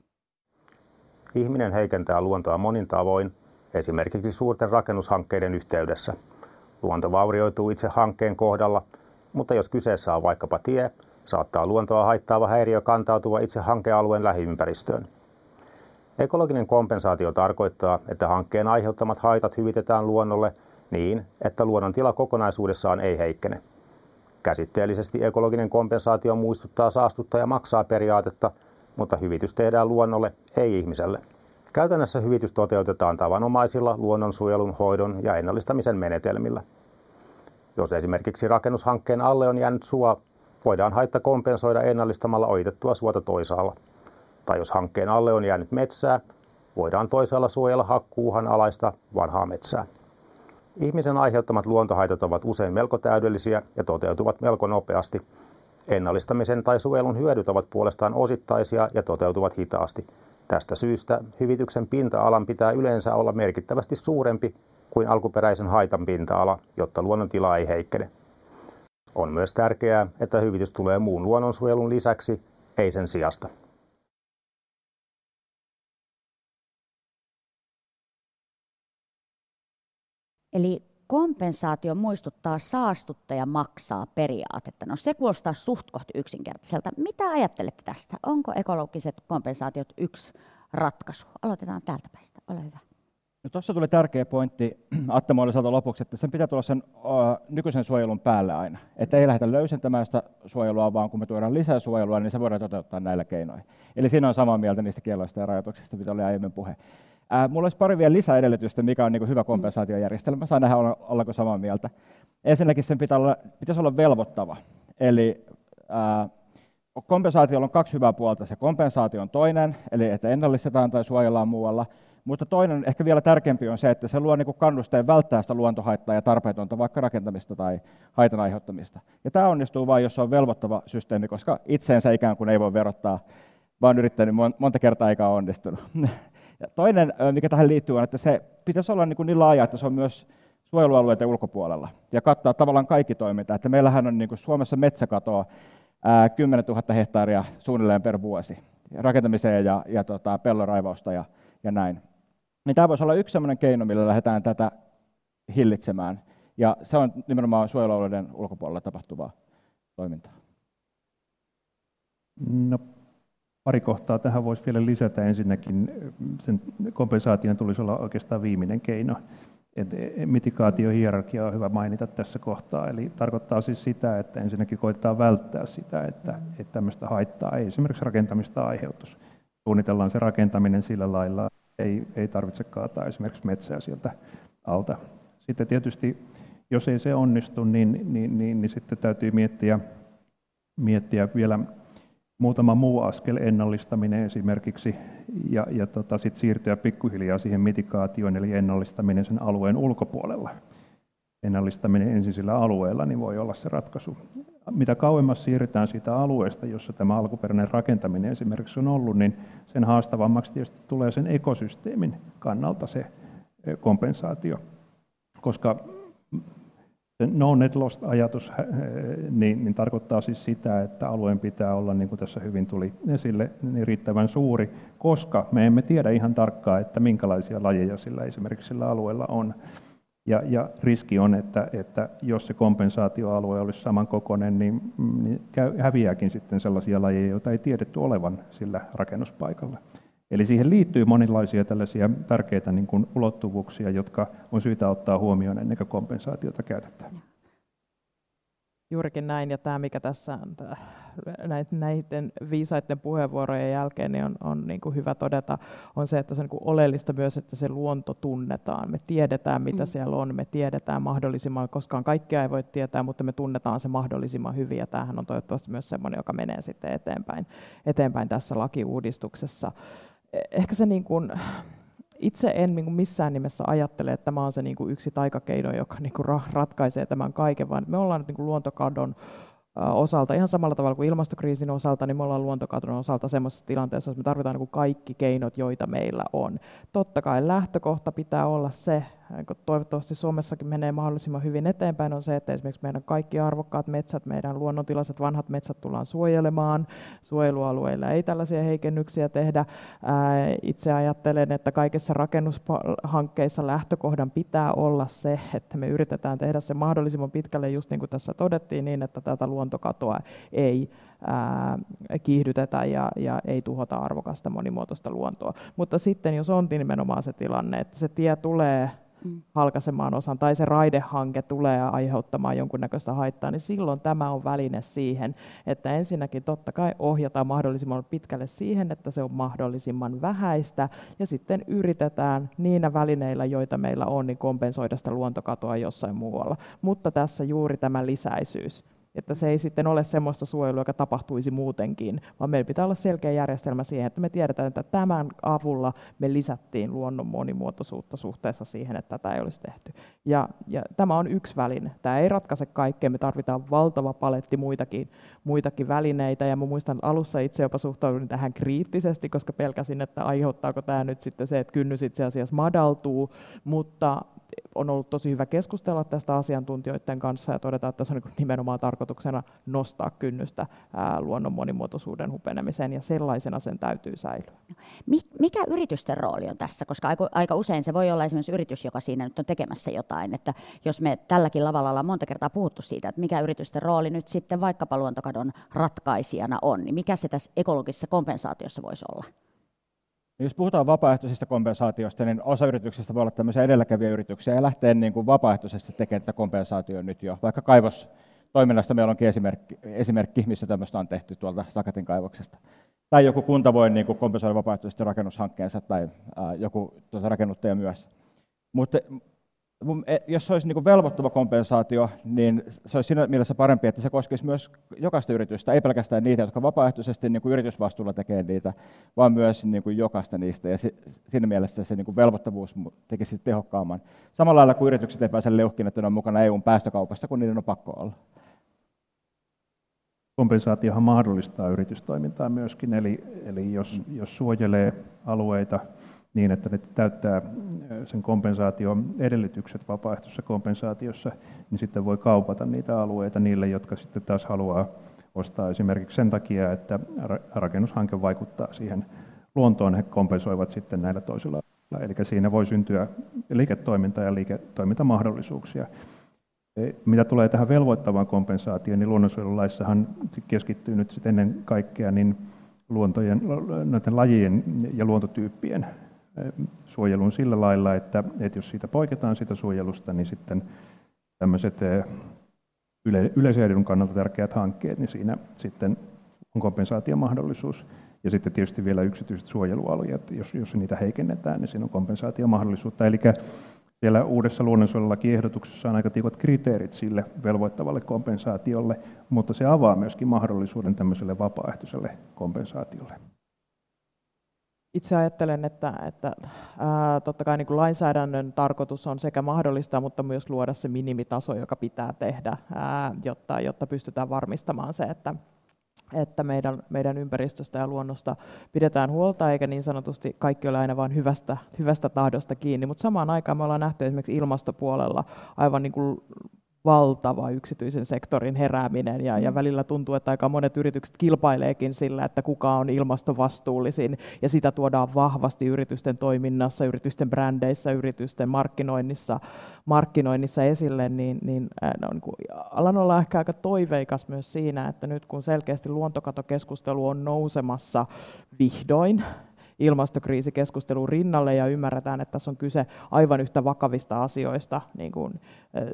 Ihminen heikentää luontoa monin tavoin, esimerkiksi suurten rakennushankkeiden yhteydessä. Luonto vaurioituu itse hankkeen kohdalla, mutta jos kyseessä on vaikkapa tie, saattaa luontoa haittaava häiriö kantautua itse hankealueen lähiympäristöön. Ekologinen kompensaatio tarkoittaa, että hankkeen aiheuttamat haitat hyvitetään luonnolle niin, että luonnon tila kokonaisuudessaan ei heikkene. Käsitteellisesti ekologinen kompensaatio muistuttaa saastuttaja maksaa periaatetta, mutta hyvitys tehdään luonnolle, ei ihmiselle. Käytännössä hyvitys toteutetaan tavanomaisilla luonnonsuojelun, hoidon ja ennallistamisen menetelmillä. Jos esimerkiksi rakennushankkeen alle on jäänyt suo, voidaan haitta kompensoida ennallistamalla ojitettua suota toisaalla. Tai jos hankkeen alle on jäänyt metsää, voidaan toisaalla suojella hakkuuhan alaista vanhaa metsää. Ihmisen aiheuttamat luontohaitat ovat usein melko täydellisiä ja toteutuvat melko nopeasti. Ennallistamisen tai suojelun hyödyt ovat puolestaan osittaisia ja toteutuvat hitaasti. Tästä syystä hyvityksen pinta-alan pitää yleensä olla merkittävästi suurempi kuin alkuperäisen haitan pinta-ala, jotta luonnon tila ei heikkene. On myös tärkeää, että hyvitys tulee muun luonnonsuojelun lisäksi, ei sen sijasta. Eli kompensaatio muistuttaa saastuttaja maksaa periaatetta. No se kuulostaa suht kohti yksinkertaiselta. Mitä ajattelette tästä? Onko ekologiset kompensaatiot yksi ratkaisu? Aloitetaan täältä päästä. Ole hyvä. No tuossa tuli tärkeä pointti Atte Moilisalta lopuksi, että sen pitää tulla sen uh, nykyisen suojelun päälle aina. Että ei lähdetä löysentämään sitä suojelua, vaan kun me tuodaan lisää suojelua, niin se voidaan toteuttaa näillä keinoin. Eli siinä on samaa mieltä niistä kieloista ja rajoituksista, mitä oli aiemmin puhe. Uh, mulla olisi pari vielä lisäedellytystä, mikä on niin hyvä kompensaatiojärjestelmä. Saa nähdä, ollaanko samaa mieltä. Ensinnäkin sen pitää olla, pitäisi olla velvoittava. Eli uh, kompensaatiolla on kaksi hyvää puolta. Se kompensaatio on toinen, eli että ennallistetaan tai suojellaan muualla – mutta toinen, ehkä vielä tärkeämpi on se, että se luo niin kannusteen välttää sitä luontohaittaa ja tarpeetonta vaikka rakentamista tai haitan aiheuttamista. Ja tämä onnistuu vain, jos on velvoittava systeemi, koska itseensä ikään kuin ei voi verottaa, vaan yrittänyt monta kertaa eikä onnistunut. Ja toinen, mikä tähän liittyy, on, että se pitäisi olla niin, niin laaja, että se on myös suojelualueiden ulkopuolella ja kattaa tavallaan kaikki toiminta. Että meillähän on niin kuin Suomessa metsäkatoa 10 000 hehtaaria suunnilleen per vuosi rakentamiseen ja, ja tota, pelloraivausta ja, ja näin. Niin tämä voisi olla yksi sellainen keino, millä lähdetään tätä hillitsemään. Ja se on nimenomaan suojelualueiden ulkopuolella tapahtuvaa toimintaa. No, pari kohtaa tähän voisi vielä lisätä. Ensinnäkin sen kompensaation tulisi olla oikeastaan viimeinen keino. Et mitikaatiohierarkia on hyvä mainita tässä kohtaa. Eli tarkoittaa siis sitä, että ensinnäkin koitetaan välttää sitä, että, että tämmöistä haittaa ei esimerkiksi rakentamista aiheutus. Suunnitellaan se rakentaminen sillä lailla, ei, ei tarvitse kaataa esimerkiksi metsää sieltä alta. Sitten tietysti, jos ei se onnistu, niin, niin, niin, niin sitten täytyy miettiä, miettiä vielä muutama muu askel, ennallistaminen esimerkiksi, ja, ja tota, sitten siirtyä pikkuhiljaa siihen mitikaatioon, eli ennallistaminen sen alueen ulkopuolella. Ennallistaminen ensin sillä alueella niin voi olla se ratkaisu. Mitä kauemmas siirrytään siitä alueesta, jossa tämä alkuperäinen rakentaminen esimerkiksi on ollut, niin sen haastavammaksi tietysti tulee sen ekosysteemin kannalta se eh, kompensaatio. Koska no net lost ajatus eh, niin, niin tarkoittaa siis sitä, että alueen pitää olla, niin kuin tässä hyvin tuli esille, niin riittävän suuri, koska me emme tiedä ihan tarkkaan, että minkälaisia lajeja sillä esimerkiksi sillä alueella on. Ja, ja riski on, että, että jos se kompensaatioalue olisi samankokoinen, niin, niin käy, häviääkin sitten sellaisia lajeja, joita ei tiedetty olevan sillä rakennuspaikalla. Eli siihen liittyy monenlaisia tällaisia tärkeitä niin kuin ulottuvuuksia, jotka on syytä ottaa huomioon ennen kuin kompensaatiota käytetään. Juurikin näin, ja tämä mikä tässä näiden viisaiden puheenvuorojen jälkeen niin on, on niin kuin hyvä todeta, on se, että se on niin kuin oleellista myös, että se luonto tunnetaan. Me tiedetään, mitä mm. siellä on, me tiedetään mahdollisimman, koskaan kaikkea ei voi tietää, mutta me tunnetaan se mahdollisimman hyvin, ja tämähän on toivottavasti myös sellainen, joka menee sitten eteenpäin, eteenpäin tässä lakiuudistuksessa. E, ehkä se niin kuin, itse en niin kuin missään nimessä ajattele, että tämä on se niin kuin yksi taikakeino, joka niin kuin ratkaisee tämän kaiken, vaan me ollaan niin kuin luontokadon osalta, ihan samalla tavalla kuin ilmastokriisin osalta, niin me ollaan luontokaton osalta sellaisessa tilanteessa, että me tarvitaan niin kaikki keinot, joita meillä on. Totta kai lähtökohta pitää olla se, toivottavasti Suomessakin menee mahdollisimman hyvin eteenpäin, on se, että esimerkiksi meidän kaikki arvokkaat metsät, meidän luonnontilaiset vanhat metsät tullaan suojelemaan. Suojelualueilla ei tällaisia heikennyksiä tehdä. Itse ajattelen, että kaikissa rakennushankkeissa lähtökohdan pitää olla se, että me yritetään tehdä se mahdollisimman pitkälle, just niin kuin tässä todettiin, niin että tätä luontokatoa ei ää, kiihdytetä ja, ja ei tuhota arvokasta monimuotoista luontoa. Mutta sitten jos on nimenomaan se tilanne, että se tie tulee mm. halkaisemaan osan tai se raidehanke tulee aiheuttamaan jonkunnäköistä haittaa, niin silloin tämä on väline siihen, että ensinnäkin totta kai ohjataan mahdollisimman pitkälle siihen, että se on mahdollisimman vähäistä ja sitten yritetään niinä välineillä, joita meillä on, niin kompensoida sitä luontokatoa jossain muualla. Mutta tässä juuri tämä lisäisyys että se ei sitten ole semmoista suojelua, joka tapahtuisi muutenkin, vaan meillä pitää olla selkeä järjestelmä siihen, että me tiedetään, että tämän avulla me lisättiin luonnon monimuotoisuutta suhteessa siihen, että tätä ei olisi tehty. Ja, ja tämä on yksi väline. Tämä ei ratkaise kaikkea, me tarvitaan valtava paletti muitakin, muitakin välineitä, ja mä muistan alussa itse jopa suhtaudun tähän kriittisesti, koska pelkäsin, että aiheuttaako tämä nyt sitten se, että kynnys itse asiassa madaltuu, mutta on ollut tosi hyvä keskustella tästä asiantuntijoiden kanssa ja todeta, että tässä on niin nimenomaan tarkoituksena nostaa kynnystä luonnon monimuotoisuuden hupenemiseen ja sellaisena sen täytyy säilyä. Mikä yritysten rooli on tässä? Koska aika usein se voi olla esimerkiksi yritys, joka siinä nyt on tekemässä jotain. Että jos me tälläkin lavalla ollaan monta kertaa puhuttu siitä, että mikä yritysten rooli nyt sitten vaikkapa luontokadon ratkaisijana on, niin mikä se tässä ekologisessa kompensaatiossa voisi olla? Jos puhutaan vapaaehtoisista kompensaatioista, niin osa yrityksistä voi olla tämmöisiä edelläkävijäyrityksiä ja lähteä niin kuin vapaaehtoisesti tekemään tätä kompensaatioa nyt jo. Vaikka kaivostoiminnasta meillä onkin esimerkki, esimerkki, missä tämmöistä on tehty tuolta Sakatin kaivoksesta. Tai joku kunta voi niin kuin kompensoida vapaaehtoisesti rakennushankkeensa tai joku tuota rakennuttaja myös. Mutta jos se olisi niin velvoittava kompensaatio, niin se olisi siinä mielessä parempi, että se koskisi myös jokaista yritystä, ei pelkästään niitä, jotka vapaaehtoisesti niin kuin yritysvastuulla tekee niitä, vaan myös niin kuin jokaista niistä. Ja siinä mielessä se niin kuin velvoittavuus tekisi tehokkaamman. Samalla lailla kuin yritykset ei pääse leuhkiin, että ne on mukana EUn päästökaupasta, kun niiden on pakko olla. Kompensaatiohan mahdollistaa yritystoimintaa myöskin, eli, eli jos, jos suojelee alueita, niin, että ne täyttää äh, sen kompensaation edellytykset vapaaehtoisessa kompensaatiossa, niin sitten voi kaupata niitä alueita niille, jotka sitten taas haluaa ostaa esimerkiksi sen takia, että rakennushanke vaikuttaa siihen luontoon, he kompensoivat sitten näillä toisilla Eli siinä voi syntyä liiketoiminta- ja liiketoimintamahdollisuuksia. E, mitä tulee tähän velvoittavaan kompensaatioon, niin luonnonsuojelulaissahan keskittyy nyt sitten ennen kaikkea niin luontojen, lajien ja luontotyyppien suojelun sillä lailla, että, että jos siitä poiketaan siitä suojelusta, niin sitten tämmöiset eh, yle, yleisen kannalta tärkeät hankkeet, niin siinä sitten on kompensaatiomahdollisuus. Ja sitten tietysti vielä yksityiset suojelualueet, jos, jos niitä heikennetään, niin siinä on kompensaatiomahdollisuutta. Eli siellä uudessa luonnonsuojelulakiehdotuksessa on aika tiukat kriteerit sille velvoittavalle kompensaatiolle, mutta se avaa myöskin mahdollisuuden tämmöiselle vapaaehtoiselle kompensaatiolle. Itse ajattelen, että, että ää, totta kai niin kuin lainsäädännön tarkoitus on sekä mahdollistaa, mutta myös luoda se minimitaso, joka pitää tehdä, ää, jotta, jotta pystytään varmistamaan se, että, että meidän, meidän ympäristöstä ja luonnosta pidetään huolta, eikä niin sanotusti kaikki ole aina vain hyvästä, hyvästä tahdosta kiinni. Mutta samaan aikaan me ollaan nähty esimerkiksi ilmastopuolella aivan niin kuin valtava yksityisen sektorin herääminen ja, ja mm. välillä tuntuu, että aika monet yritykset kilpaileekin sillä, että kuka on ilmastovastuullisin ja sitä tuodaan vahvasti yritysten toiminnassa, yritysten brändeissä, yritysten markkinoinnissa, markkinoinnissa esille, niin, niin, äh, no, niin kuin, alan olla ehkä aika toiveikas myös siinä, että nyt kun selkeästi luontokatokeskustelu on nousemassa vihdoin, ilmastokriisikeskustelun rinnalle ja ymmärretään, että tässä on kyse aivan yhtä vakavista asioista niin kuin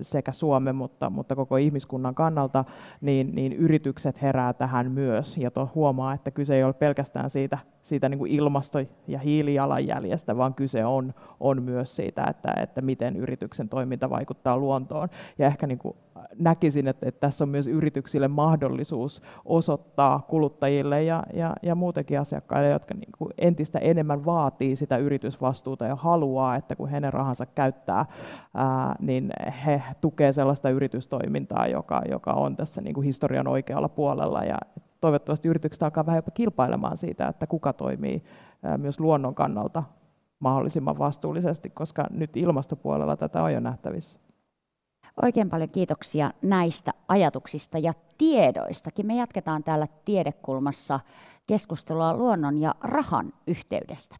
sekä Suomen, mutta, mutta koko ihmiskunnan kannalta, niin, niin yritykset herää tähän myös ja huomaa, että kyse ei ole pelkästään siitä siitä niin kuin ilmasto- ja hiilijalanjäljestä, vaan kyse on, on myös siitä, että, että miten yrityksen toiminta vaikuttaa luontoon. Ja ehkä niin kuin näkisin, että, että tässä on myös yrityksille mahdollisuus osoittaa kuluttajille ja, ja, ja muutenkin asiakkaille, jotka niin kuin entistä enemmän vaatii sitä yritysvastuuta ja haluaa, että kun heidän rahansa käyttää, ää, niin he tukevat sellaista yritystoimintaa, joka, joka on tässä niin kuin historian oikealla puolella. Ja toivottavasti yritykset alkaa vähän jopa kilpailemaan siitä, että kuka toimii myös luonnon kannalta mahdollisimman vastuullisesti, koska nyt ilmastopuolella tätä on jo nähtävissä. Oikein paljon kiitoksia näistä ajatuksista ja tiedoistakin. Me jatketaan täällä tiedekulmassa keskustelua luonnon ja rahan yhteydestä.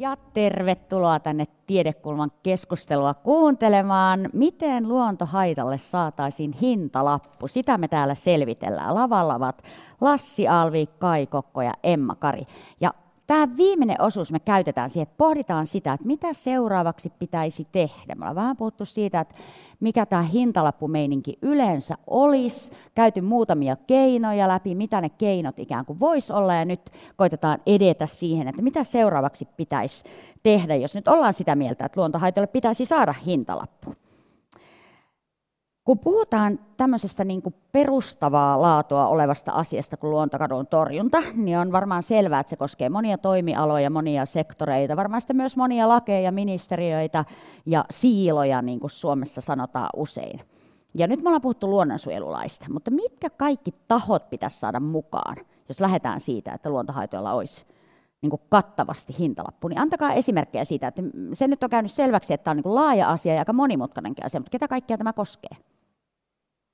Ja tervetuloa tänne Tiedekulman keskustelua kuuntelemaan, miten luontohaitalle saataisiin hintalappu. Sitä me täällä selvitellään. Lavalla ovat Lassi Alvi, Kai Kokko ja Emma Kari. Ja tämä viimeinen osuus me käytetään siihen, että pohditaan sitä, että mitä seuraavaksi pitäisi tehdä. Me ollaan vähän puhuttu siitä, että mikä tämä hintalappumeininki yleensä olisi, käyty muutamia keinoja läpi, mitä ne keinot ikään kuin voisi olla, ja nyt koitetaan edetä siihen, että mitä seuraavaksi pitäisi tehdä, jos nyt ollaan sitä mieltä, että luontohaitoille pitäisi saada hintalappu. Kun puhutaan tämmöisestä niin kuin perustavaa laatua olevasta asiasta kuin luontokadon torjunta, niin on varmaan selvää, että se koskee monia toimialoja, monia sektoreita, varmaan myös monia lakeja, ministeriöitä ja siiloja, niin kuin Suomessa sanotaan usein. Ja nyt me ollaan puhuttu luonnonsuojelulaista, mutta mitkä kaikki tahot pitäisi saada mukaan, jos lähdetään siitä, että luontohaitoilla olisi niin kuin kattavasti hintalappu, niin antakaa esimerkkejä siitä, että se nyt on käynyt selväksi, että tämä on niin kuin laaja asia ja aika monimutkainenkin asia, mutta ketä kaikkia tämä koskee?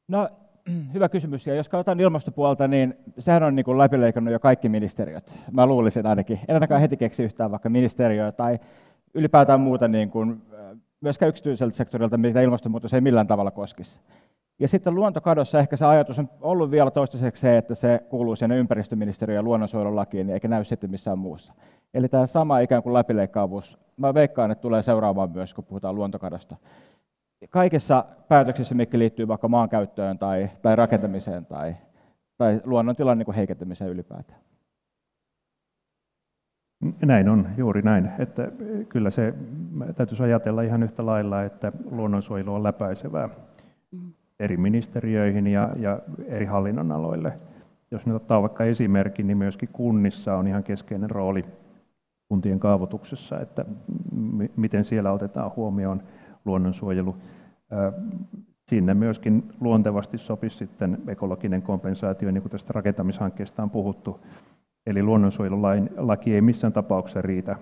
No, hyvä kysymys. Ja jos katsotaan ilmastopuolta, niin sehän on niin kuin läpileikannut jo kaikki ministeriöt. Mä luulisin ainakin. En ainakaan heti keksi yhtään vaikka ministeriöä tai ylipäätään muuta niin kuin, myöskään yksityiseltä sektorilta, mitä ilmastonmuutos ei millään tavalla koskisi. Ja sitten luontokadossa ehkä se ajatus on ollut vielä toistaiseksi se, että se kuuluu sinne ympäristöministeriön ja luonnonsuojelulakiin, eikä näy sitten missään muussa. Eli tämä sama ikään kuin läpileikkaavuus, mä veikkaan, että tulee seuraamaan myös, kun puhutaan luontokadosta kaikissa päätöksissä, mikä liittyy vaikka maankäyttöön tai, tai rakentamiseen tai, tai luonnontilan niin heikentämiseen ylipäätään. Näin on, juuri näin. Että kyllä se täytyisi ajatella ihan yhtä lailla, että luonnonsuojelu on läpäisevää eri ministeriöihin ja, ja eri hallinnonaloille. Jos nyt ottaa vaikka esimerkin, niin myöskin kunnissa on ihan keskeinen rooli kuntien kaavoituksessa, että miten siellä otetaan huomioon luonnonsuojelu. Sinne myöskin luontevasti sopisi sitten ekologinen kompensaatio, niin kuin tästä rakentamishankkeesta on puhuttu. Eli luonnonsuojelulain laki ei missään tapauksessa riitä.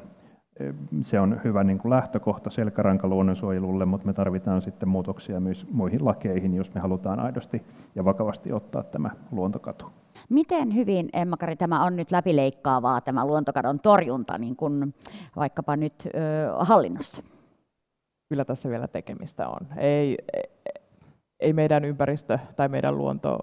Se on hyvä niin kuin lähtökohta selkäranka luonnonsuojelulle, mutta me tarvitaan sitten muutoksia myös muihin lakeihin, jos me halutaan aidosti ja vakavasti ottaa tämä luontokatu. Miten hyvin, Emma-Kari, tämä on nyt läpileikkaavaa, tämä luontokadon torjunta, niin kuin vaikkapa nyt ö, hallinnossa? Kyllä tässä vielä tekemistä on. Ei, ei meidän ympäristö tai meidän luonto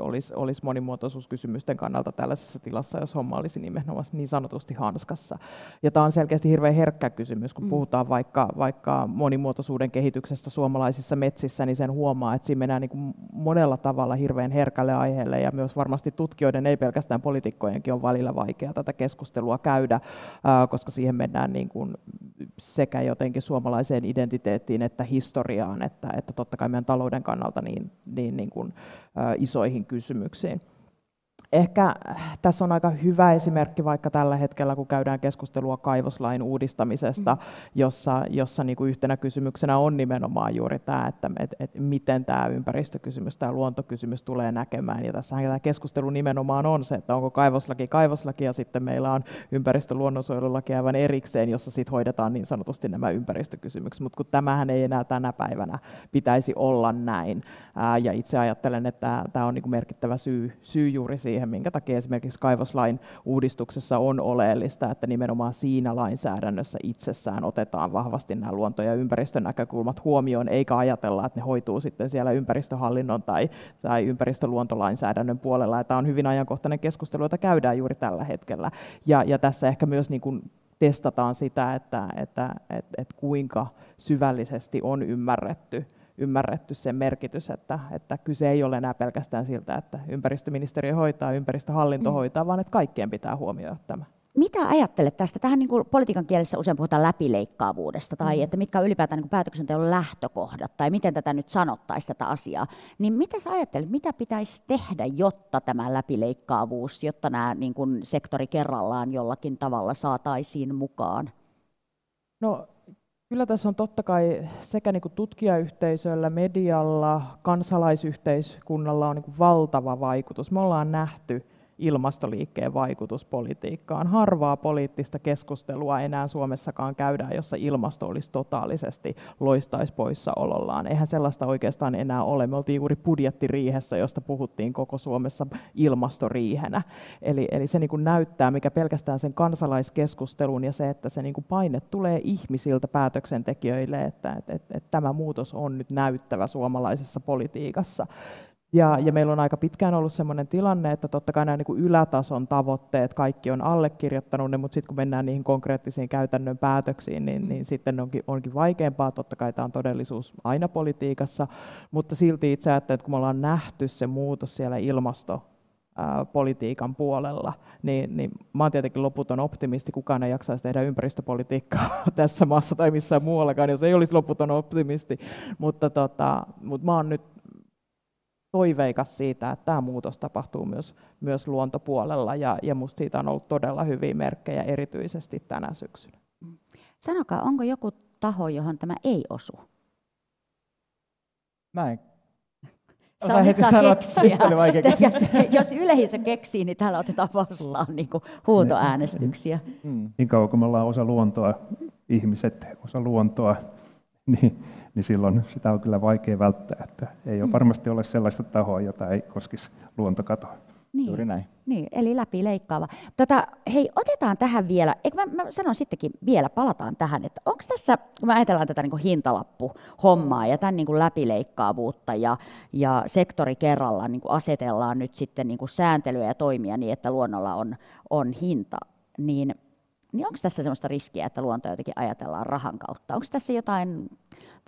olisi, olisi monimuotoisuuskysymysten kannalta tällaisessa tilassa, jos homma olisi nimenomaan niin sanotusti hanskassa. Ja tämä on selkeästi hirveän herkkä kysymys, kun mm. puhutaan vaikka, vaikka monimuotoisuuden kehityksestä suomalaisissa metsissä, niin sen huomaa, että siinä mennään niin kuin monella tavalla hirveän herkälle aiheelle, ja myös varmasti tutkijoiden, ei pelkästään poliitikkojenkin, on välillä vaikea tätä keskustelua käydä, koska siihen mennään niin kuin sekä jotenkin suomalaiseen identiteettiin että historiaan, että, että totta kai meidän talouden kannalta niin, niin, niin kuin, isoihin kysymyksiin. Ehkä tässä on aika hyvä esimerkki vaikka tällä hetkellä, kun käydään keskustelua kaivoslain uudistamisesta, mm. jossa, jossa niin kuin yhtenä kysymyksenä on nimenomaan juuri tämä, että et, et miten tämä ympäristökysymys, tämä luontokysymys tulee näkemään. Ja tässä tämä keskustelu nimenomaan on se, että onko kaivoslaki kaivoslaki ja sitten meillä on ympäristöluonnonsuojelulaki aivan erikseen, jossa sitten hoidetaan niin sanotusti nämä ympäristökysymykset. Mutta kun tämähän ei enää tänä päivänä pitäisi olla näin. Ää, ja itse ajattelen, että tämä on niin kuin merkittävä syy, syy juuri siihen, siihen, minkä takia esimerkiksi kaivoslain uudistuksessa on oleellista, että nimenomaan siinä lainsäädännössä itsessään otetaan vahvasti nämä luonto- ja ympäristön näkökulmat huomioon, eikä ajatella, että ne hoituu sitten siellä ympäristöhallinnon tai, tai ympäristöluontolainsäädännön puolella. Ja tämä on hyvin ajankohtainen keskustelu, jota käydään juuri tällä hetkellä. Ja, ja tässä ehkä myös niin kuin testataan sitä, että, että, että, että kuinka syvällisesti on ymmärretty ymmärretty sen merkitys, että, että kyse ei ole enää pelkästään siltä, että ympäristöministeriö hoitaa, ympäristöhallinto mm. hoitaa, vaan että kaikkien pitää huomioida tämä. Mitä ajattelet tästä? Tähän niin kuin politiikan kielessä usein puhutaan läpileikkaavuudesta, tai mm. että mitkä on ylipäätään niin kuin päätöksenteon lähtökohdat, tai miten tätä nyt sanottaisiin tätä asiaa. Niin mitä sä ajattelet, mitä pitäisi tehdä, jotta tämä läpileikkaavuus, jotta nämä niin kuin sektori kerrallaan jollakin tavalla saataisiin mukaan? No Kyllä tässä on totta kai sekä niin kuin tutkijayhteisöllä, medialla, kansalaisyhteiskunnalla on niin kuin valtava vaikutus. Me ollaan nähty ilmastoliikkeen vaikutus politiikkaan. Harvaa poliittista keskustelua enää Suomessakaan käydään, jossa ilmasto olisi totaalisesti loistaisi poissaolollaan. Eihän sellaista oikeastaan enää ole. Me oltiin juuri budjettiriihessä, josta puhuttiin koko Suomessa ilmastoriihenä. Eli, eli se niin kuin näyttää, mikä pelkästään sen kansalaiskeskustelun ja se, että se niin kuin paine tulee ihmisiltä päätöksentekijöille, että, että, että, että tämä muutos on nyt näyttävä suomalaisessa politiikassa. Ja, ja meillä on aika pitkään ollut sellainen tilanne, että totta kai nämä niin kuin ylätason tavoitteet, kaikki on allekirjoittanut ne, mutta sitten kun mennään niihin konkreettisiin käytännön päätöksiin, niin, niin sitten onkin, onkin vaikeampaa. Totta kai tämä on todellisuus aina politiikassa, mutta silti itse ajattelen, että kun me ollaan nähty se muutos siellä ilmasto politiikan puolella, niin, niin mä oon tietenkin loputon optimisti, kukaan ei jaksaisi tehdä ympäristöpolitiikkaa tässä maassa tai missään muuallakaan, jos ei olisi loputon optimisti, mutta, tota, mutta mä oon nyt toiveikas siitä, että tämä muutos tapahtuu myös, myös luontopuolella, ja, ja musta siitä on ollut todella hyviä merkkejä erityisesti tänä syksynä. Sanokaa, onko joku taho, johon tämä ei osu? Mä en Saa heti saa sanoa, keksiä. Jos, jos yleisö keksii, niin täällä otetaan vastaan niin kuin huutoäänestyksiä. Mm. Niin kauan kuin me ollaan osa luontoa, ihmiset osa luontoa, niin, niin silloin sitä on kyllä vaikea välttää. Että ei ole mm. varmasti ole sellaista tahoa, jota ei koskisi luontokatoa. Niin, Juuri näin. Niin, eli läpi leikkaava. Tota, hei, otetaan tähän vielä, eikö mä, mä sanon sittenkin vielä, palataan tähän, että onko tässä, kun me ajatellaan tätä niin hintalappu-hommaa ja tämän niin kuin läpileikkaavuutta ja, ja sektori kerrallaan niin kuin asetellaan nyt sitten niin kuin sääntelyä ja toimia niin, että luonnolla on, on hinta, niin niin onko tässä sellaista riskiä, että luonto jotenkin ajatellaan rahan kautta? Onko tässä jotain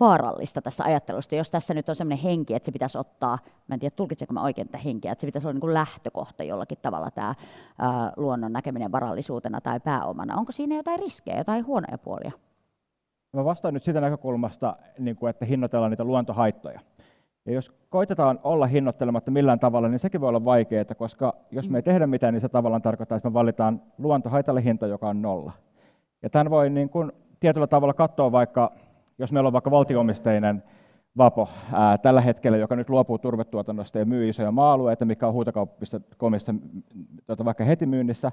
vaarallista tässä ajattelusta, jos tässä nyt on sellainen henki, että se pitäisi ottaa, mä en tiedä tulkitsenko mä oikein tätä henkeä, että se pitäisi olla niin kuin lähtökohta jollakin tavalla tämä ää, luonnon näkeminen varallisuutena tai pääomana. Onko siinä jotain riskejä, jotain huonoja puolia? Mä vastaan nyt sitä näkökulmasta, niin kuin, että hinnoitellaan niitä luontohaittoja. Ja jos koitetaan olla hinnoittelematta millään tavalla, niin sekin voi olla vaikeaa, koska jos me ei tehdä mitään, niin se tavallaan tarkoittaa, että me valitaan luontohaitalle hinta, joka on nolla. Ja tämän voi niin kuin tietyllä tavalla katsoa vaikka, jos meillä on vaikka valtioomisteinen Vapo ää, tällä hetkellä, joka nyt luopuu turvetuotannosta ja myy isoja maa-alueita, mikä on huutokauppista tuota, vaikka heti myynnissä,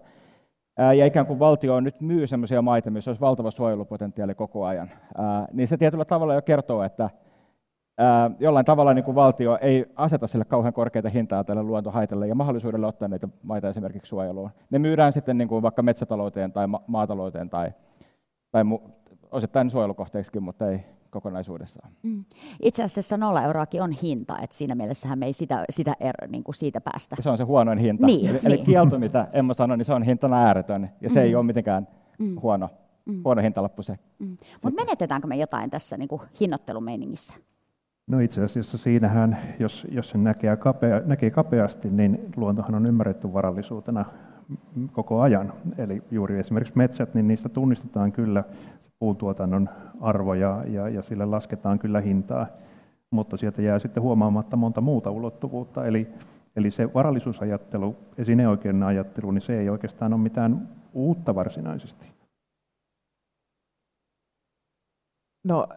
ja ikään kuin valtio nyt myy sellaisia maita, missä olisi valtava suojelupotentiaali koko ajan, niin se tietyllä tavalla jo kertoo, että jollain tavalla niin kuin valtio ei aseta sille kauhean korkeita hintaa tälle luontohaitalle ja mahdollisuudelle ottaa näitä maita esimerkiksi suojeluun. Ne myydään sitten niin kuin vaikka metsätalouteen tai ma- maatalouteen tai, tai mu- osittain suojelukohteeksikin, mutta ei kokonaisuudessaan. Mm. Itse asiassa nolla euroakin on hinta, että siinä mielessähän me ei sitä, sitä er, niin kuin siitä päästä. Ja se on se huonoin hinta. Niin, eli, niin. eli kielto, mitä Emma sanoi, niin se on hintana ääretön ja se mm. ei ole mitenkään mm. huono, mm. huono hintalappu se. Mm. Mutta menetetäänkö me jotain tässä niin kuin hinnoittelumeiningissä? No itse asiassa siinähän, jos, jos sen näkee, kapea, näkee kapeasti, niin luontohan on ymmärretty varallisuutena koko ajan. Eli juuri esimerkiksi metsät, niin niistä tunnistetaan kyllä puutuotannon arvo ja, ja, ja sille lasketaan kyllä hintaa, mutta sieltä jää sitten huomaamatta monta muuta ulottuvuutta. Eli, eli se varallisuusajattelu, esineoikeuden ajattelu, niin se ei oikeastaan ole mitään uutta varsinaisesti. No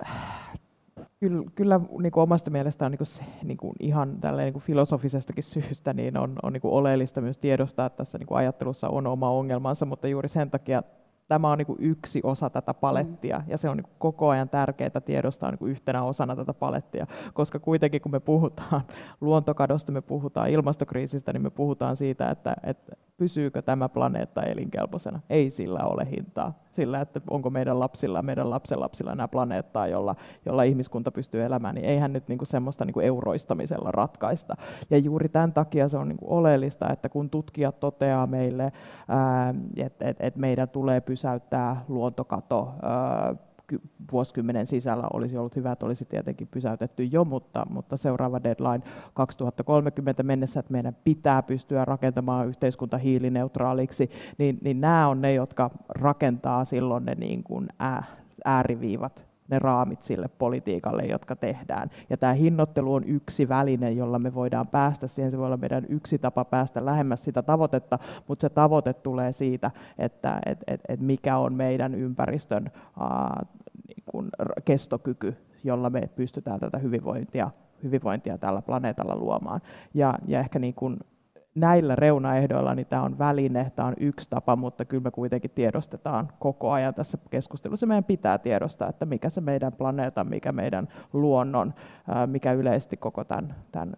Kyllä, kyllä niin kuin omasta mielestään niin kuin se, niin kuin ihan niin kuin filosofisestakin syystä niin on, on niin kuin oleellista myös tiedostaa, että tässä niin kuin ajattelussa on oma ongelmansa, mutta juuri sen takia tämä on niin kuin yksi osa tätä palettia, mm. ja se on niin kuin koko ajan tärkeää tiedostaa niin kuin yhtenä osana tätä palettia, koska kuitenkin kun me puhutaan luontokadosta, me puhutaan ilmastokriisistä, niin me puhutaan siitä, että, että pysyykö tämä planeetta elinkelpoisena. Ei sillä ole hintaa. Sillä, että onko meidän lapsilla, meidän lapsenlapsilla nämä planeettaa, jolla, jolla ihmiskunta pystyy elämään, niin eihän nyt niinku semmoista niinku euroistamisella ratkaista. Ja juuri tämän takia se on niinku oleellista, että kun tutkijat toteaa meille, että et, et meidän tulee pysäyttää luontokato, ää, vuosikymmenen sisällä olisi ollut hyvä, että olisi tietenkin pysäytetty jo, mutta, mutta seuraava deadline 2030 mennessä, että meidän pitää pystyä rakentamaan yhteiskunta hiilineutraaliksi, niin, niin nämä on ne, jotka rakentaa silloin ne niin kuin ääriviivat ne raamit sille politiikalle, jotka tehdään. Ja tämä hinnoittelu on yksi väline, jolla me voidaan päästä siihen. Se voi olla meidän yksi tapa päästä lähemmäs sitä tavoitetta, mutta se tavoite tulee siitä, että et, et, et mikä on meidän ympäristön niin kuin kestokyky, jolla me pystytään tätä hyvinvointia, hyvinvointia tällä planeetalla luomaan. Ja, ja ehkä niin kuin näillä reunaehdoilla niin tämä on väline, tämä on yksi tapa, mutta kyllä me kuitenkin tiedostetaan koko ajan tässä keskustelussa. Meidän pitää tiedostaa, että mikä se meidän planeetan, mikä meidän luonnon, mikä yleisesti koko tämän, tämän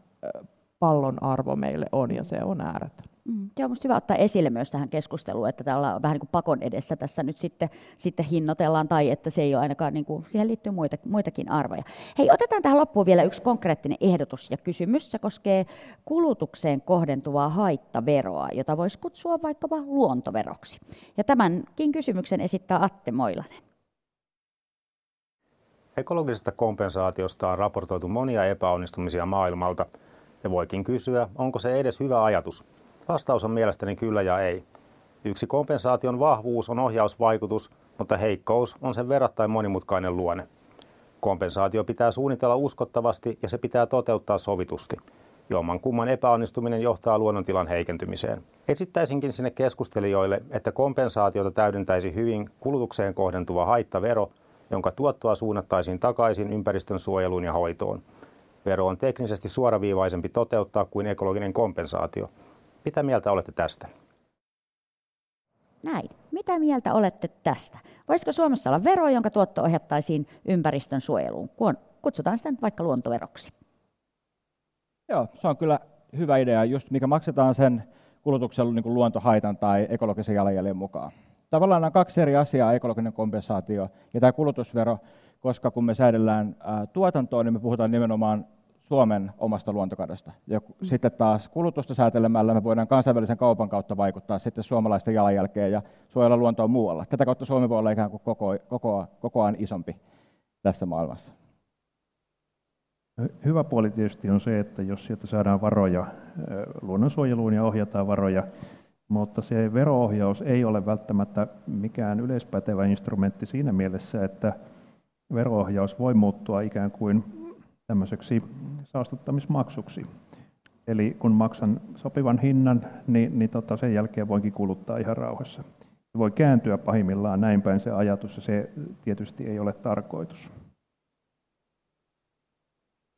pallon arvo meille on, ja se on ääretön. Mm, se on minusta hyvä ottaa esille myös tähän keskusteluun, että täällä on vähän niin kuin pakon edessä tässä nyt sitten, sitten hinnoitellaan, tai että se ei ole ainakaan, niin kuin, siihen liittyy muita, muitakin arvoja. Hei, otetaan tähän loppuun vielä yksi konkreettinen ehdotus ja kysymys. Se koskee kulutukseen kohdentuvaa haittaveroa, jota voisi kutsua vaikkapa luontoveroksi. Ja tämänkin kysymyksen esittää Atte Moilanen. Ekologisesta kompensaatiosta on raportoitu monia epäonnistumisia maailmalta, ja voikin kysyä, onko se edes hyvä ajatus. Vastaus on mielestäni kyllä ja ei. Yksi kompensaation vahvuus on ohjausvaikutus, mutta heikkous on sen verrattain monimutkainen luonne. Kompensaatio pitää suunnitella uskottavasti ja se pitää toteuttaa sovitusti. Jomman kumman epäonnistuminen johtaa luonnontilan heikentymiseen. Esittäisinkin sinne keskustelijoille, että kompensaatiota täydentäisi hyvin kulutukseen kohdentuva haittavero, jonka tuottoa suunnattaisiin takaisin ympäristön suojeluun ja hoitoon. Vero on teknisesti suoraviivaisempi toteuttaa kuin ekologinen kompensaatio – mitä mieltä olette tästä? Näin. Mitä mieltä olette tästä? Voisiko Suomessa olla vero, jonka tuotto ohjattaisiin ympäristön suojeluun? Kutsutaan sitä nyt vaikka luontoveroksi. Joo, se on kyllä hyvä idea, just mikä maksetaan sen kulutuksen niin kuin luontohaitan tai ekologisen jalanjäljen mukaan. Tavallaan nämä on kaksi eri asiaa, ekologinen kompensaatio ja tämä kulutusvero, koska kun me säädellään tuotantoa, niin me puhutaan nimenomaan Suomen omasta luontokadosta. Ja mm. sitten taas kulutusta säätelemällä me voidaan kansainvälisen kaupan kautta vaikuttaa sitten suomalaisten jalanjälkeen ja suojella luontoa muualla. Tätä kautta Suomi voi olla ikään kuin koko, koko, kokoaan isompi tässä maailmassa. Hyvä puoli tietysti on se, että jos sieltä saadaan varoja luonnonsuojeluun ja ohjataan varoja, mutta se veroohjaus ei ole välttämättä mikään yleispätevä instrumentti siinä mielessä, että veroohjaus voi muuttua ikään kuin tämmöiseksi saastuttamismaksuksi. Eli kun maksan sopivan hinnan, niin, niin tota sen jälkeen voinkin kuluttaa ihan rauhassa. Se voi kääntyä pahimmillaan näin päin se ajatus, ja se tietysti ei ole tarkoitus.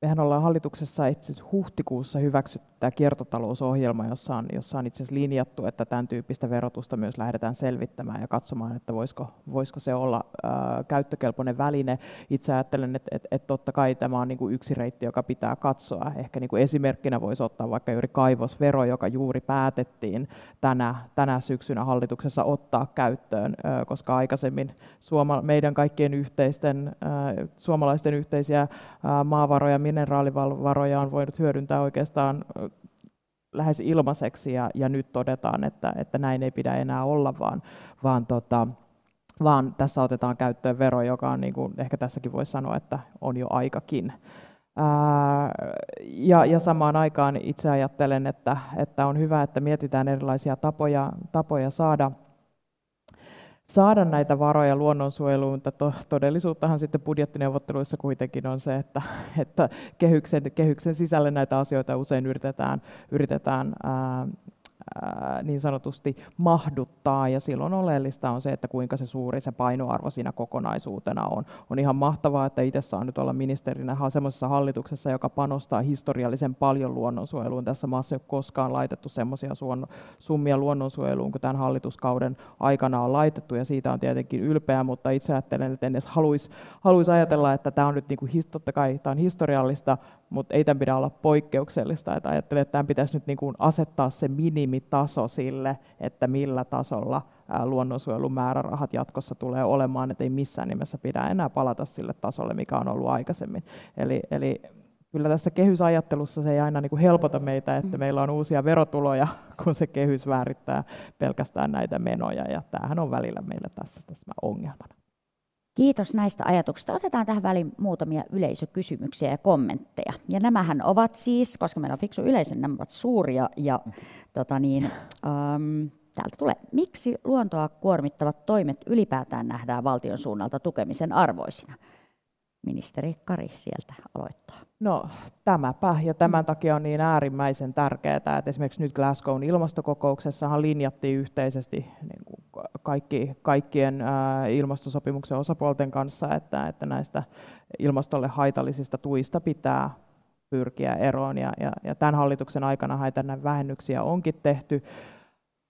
Mehän ollaan hallituksessa itse huhtikuussa hyväksytty tämä kiertotalousohjelma, jossa on, jossa on itse asiassa linjattu, että tämän tyyppistä verotusta myös lähdetään selvittämään ja katsomaan, että voisiko, voisiko se olla ää, käyttökelpoinen väline. Itse ajattelen, että, että, että totta kai tämä on niin kuin yksi reitti, joka pitää katsoa. Ehkä niin kuin esimerkkinä voisi ottaa vaikka juuri kaivosvero, joka juuri päätettiin tänä, tänä syksynä hallituksessa ottaa käyttöön, ää, koska aikaisemmin suoma, meidän kaikkien yhteisten, ää, suomalaisten yhteisiä ää, maavaroja, mineraalivaroja on voinut hyödyntää oikeastaan lähes ilmaiseksi ja, ja nyt todetaan, että, että näin ei pidä enää olla, vaan, vaan, tota, vaan tässä otetaan käyttöön vero, joka on, niin kuin ehkä tässäkin voisi sanoa, että on jo aikakin. Ää, ja, ja samaan aikaan itse ajattelen, että, että on hyvä, että mietitään erilaisia tapoja, tapoja saada – saada näitä varoja luonnonsuojeluun, mutta to, todellisuuttahan sitten budjettineuvotteluissa kuitenkin on se, että, että kehyksen, kehyksen sisälle näitä asioita usein yritetään, yritetään ää, niin sanotusti mahduttaa, ja silloin oleellista on se, että kuinka se suuri se painoarvo siinä kokonaisuutena on. On ihan mahtavaa, että itse saan nyt olla ministerinä semmoisessa hallituksessa, joka panostaa historiallisen paljon luonnonsuojeluun. Tässä maassa ei ole koskaan laitettu semmoisia summia luonnonsuojeluun kuin tämän hallituskauden aikana on laitettu, ja siitä on tietenkin ylpeä, mutta itse ajattelen, että en edes haluaisi, haluaisi ajatella, että tämä on nyt niin kuin, totta kai tämä on historiallista, mutta ei tämän pidä olla poikkeuksellista. Että ajattelen, että tämän pitäisi nyt niin kuin asettaa se minimitaso sille, että millä tasolla luonnonsuojelun määrärahat jatkossa tulee olemaan, että ei missään nimessä pidä enää palata sille tasolle, mikä on ollut aikaisemmin. Eli, eli kyllä tässä kehysajattelussa se ei aina niin kuin helpota meitä, että meillä on uusia verotuloja, kun se kehys väärittää pelkästään näitä menoja, ja tämähän on välillä meillä tässä, tässä ongelmana. Kiitos näistä ajatuksista. Otetaan tähän väliin muutamia yleisökysymyksiä ja kommentteja. Ja nämähän ovat siis, koska meillä on fiksu yleisö, nämä ovat suuria. Ja tota niin, ähm, täältä tulee, miksi luontoa kuormittavat toimet ylipäätään nähdään valtion suunnalta tukemisen arvoisina? Ministeri Kari sieltä aloittaa. No tämäpä, ja tämän takia on niin äärimmäisen tärkeää, että esimerkiksi nyt Glasgown ilmastokokouksessahan linjattiin yhteisesti niin kuin kaikki, kaikkien ilmastosopimuksen osapuolten kanssa, että, että näistä ilmastolle haitallisista tuista pitää pyrkiä eroon. Ja, ja, ja tämän hallituksen aikana haita vähennyksiä onkin tehty.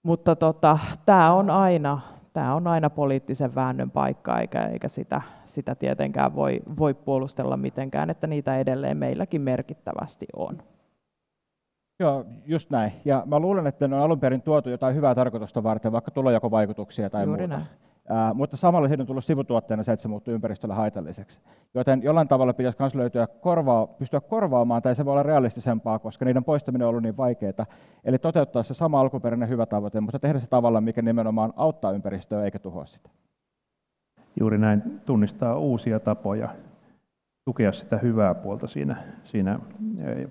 Mutta tota, tämä on aina tämä on aina poliittisen väännön paikka, eikä, eikä sitä, sitä tietenkään voi, voi puolustella mitenkään, että niitä edelleen meilläkin merkittävästi on. Joo, just näin. Ja mä luulen, että ne on alun perin tuotu jotain hyvää tarkoitusta varten, vaikka tulojakovaikutuksia tai Juuri muuta. Näin. Ää, mutta samalla siitä on tullut sivutuotteena se, että se muuttuu ympäristölle haitalliseksi. Joten jollain tavalla pitäisi myös löytyä korvaa, pystyä korvaamaan, tai se voi olla realistisempaa, koska niiden poistaminen on ollut niin vaikeaa. Eli toteuttaa se sama alkuperäinen hyvä tavoite, mutta tehdä se tavalla, mikä nimenomaan auttaa ympäristöä eikä tuhoa sitä. Juuri näin tunnistaa uusia tapoja tukea sitä hyvää puolta siinä, siinä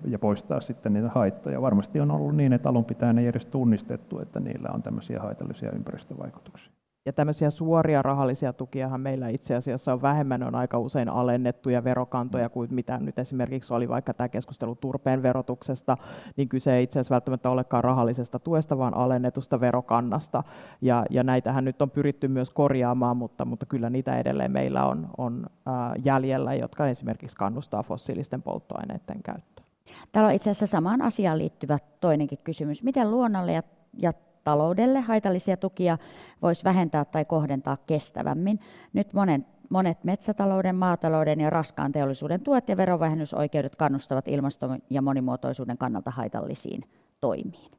ja poistaa sitten niitä haittoja. Varmasti on ollut niin, että alun pitäen ei edes tunnistettu, että niillä on tämmöisiä haitallisia ympäristövaikutuksia. Ja tämmöisiä suoria rahallisia tukiahan meillä itse asiassa on vähemmän, on aika usein alennettuja verokantoja kuin mitä nyt esimerkiksi oli vaikka tämä keskustelu turpeen verotuksesta, niin kyse ei itse asiassa välttämättä olekaan rahallisesta tuesta, vaan alennetusta verokannasta. Ja, ja näitähän nyt on pyritty myös korjaamaan, mutta, mutta kyllä niitä edelleen meillä on, on jäljellä, jotka esimerkiksi kannustaa fossiilisten polttoaineiden käyttöön. Täällä on itse asiassa samaan asiaan liittyvä toinenkin kysymys. Miten luonnolle ja taloudelle haitallisia tukia voisi vähentää tai kohdentaa kestävämmin. Nyt monen, monet metsätalouden, maatalouden ja raskaan teollisuuden tuet ja verovähennysoikeudet kannustavat ilmaston ja monimuotoisuuden kannalta haitallisiin toimiin.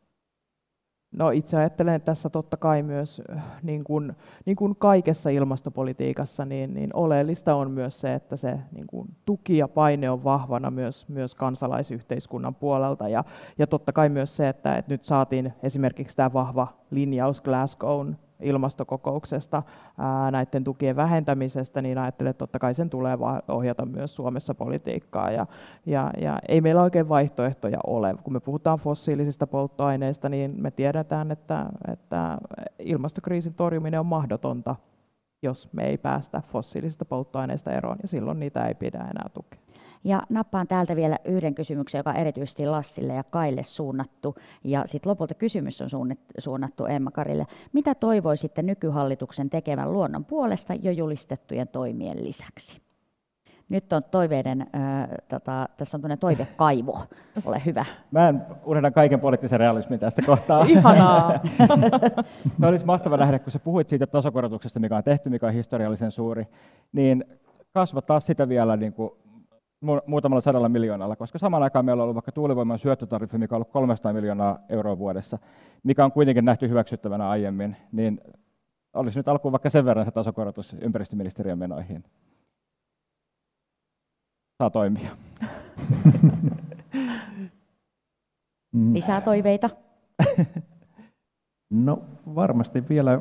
No itse ajattelen tässä totta kai myös, äh, niin kuin, niin kuin kaikessa ilmastopolitiikassa, niin, niin oleellista on myös se, että se niin kuin tuki ja paine on vahvana myös, myös kansalaisyhteiskunnan puolelta. Ja, ja totta kai myös se, että, että nyt saatiin esimerkiksi tämä vahva linjaus Glasgown ilmastokokouksesta näiden tukien vähentämisestä, niin ajattelen, että totta kai sen tulee ohjata myös Suomessa politiikkaa. Ja, ja, ja ei meillä oikein vaihtoehtoja ole. Kun me puhutaan fossiilisista polttoaineista, niin me tiedetään, että, että ilmastokriisin torjuminen on mahdotonta, jos me ei päästä fossiilisista polttoaineista eroon, ja silloin niitä ei pidä enää tukea. Ja nappaan täältä vielä yhden kysymyksen, joka on erityisesti Lassille ja Kaille suunnattu. Ja sitten lopulta kysymys on suunnattu Emma Karille. Mitä toivoisitte nykyhallituksen tekevän luonnon puolesta jo julistettujen toimien lisäksi? Nyt on toiveiden, äh, tota, tässä on tuonne toivekaivo, ole hyvä. Mä en unohda kaiken poliittisen realismin tästä kohtaa. Ihanaa! Se olisi mahtava nähdä, kun sä puhuit siitä tasokorotuksesta, mikä on tehty, mikä on historiallisen suuri, niin kasvattaa sitä vielä niin kuin muutamalla sadalla miljoonalla, koska samaan aikaan meillä on ollut vaikka tuulivoiman syöttötariffi, mikä on ollut 300 miljoonaa euroa vuodessa, mikä on kuitenkin nähty hyväksyttävänä aiemmin, niin olisi nyt alkuun vaikka sen verran se tasokorotus ympäristöministeriön menoihin. Saa toimia. Lisää toiveita? No varmasti vielä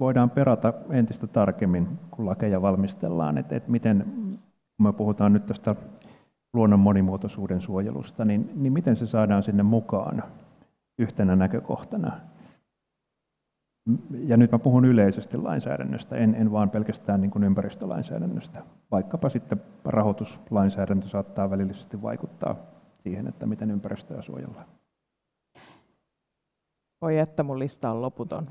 voidaan perata entistä tarkemmin, kun lakeja valmistellaan, että, että miten kun me puhutaan nyt tästä luonnon monimuotoisuuden suojelusta, niin, niin miten se saadaan sinne mukaan yhtenä näkökohtana? Ja nyt mä puhun yleisesti lainsäädännöstä, en, en vaan pelkästään niin kuin ympäristölainsäädännöstä. Vaikkapa sitten rahoituslainsäädäntö saattaa välillisesti vaikuttaa siihen, että miten ympäristöä suojellaan. Oi että mun lista on loputon.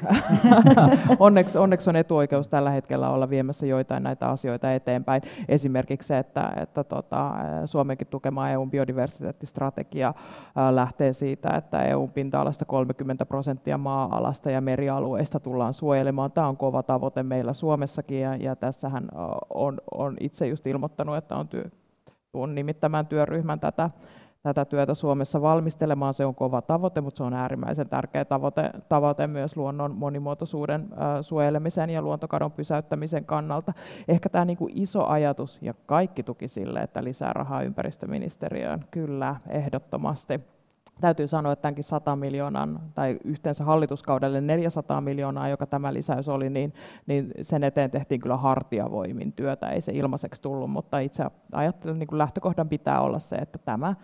onneksi, onneksi on etuoikeus tällä hetkellä olla viemässä joitain näitä asioita eteenpäin. Esimerkiksi se, että, että tota, Suomenkin tukema EUn biodiversiteettistrategia lähtee siitä, että EUn pinta-alasta 30 prosenttia maa-alasta ja merialueista tullaan suojelemaan. Tämä on kova tavoite meillä Suomessakin ja, ja tässähän on, on itse just ilmoittanut, että on työ, tuun nimittämään työryhmän tätä tätä työtä Suomessa valmistelemaan. Se on kova tavoite, mutta se on äärimmäisen tärkeä tavoite, tavoite myös luonnon monimuotoisuuden suojelemisen ja luontokadon pysäyttämisen kannalta. Ehkä tämä niin kuin iso ajatus ja kaikki tuki sille, että lisää rahaa ympäristöministeriöön, kyllä, ehdottomasti. Täytyy sanoa, että tämänkin 100 miljoonan tai yhteensä hallituskaudelle 400 miljoonaa, joka tämä lisäys oli, niin, niin sen eteen tehtiin kyllä hartiavoimin työtä. Ei se ilmaiseksi tullut, mutta itse ajattelen, että niin lähtökohdan pitää olla se, että tämä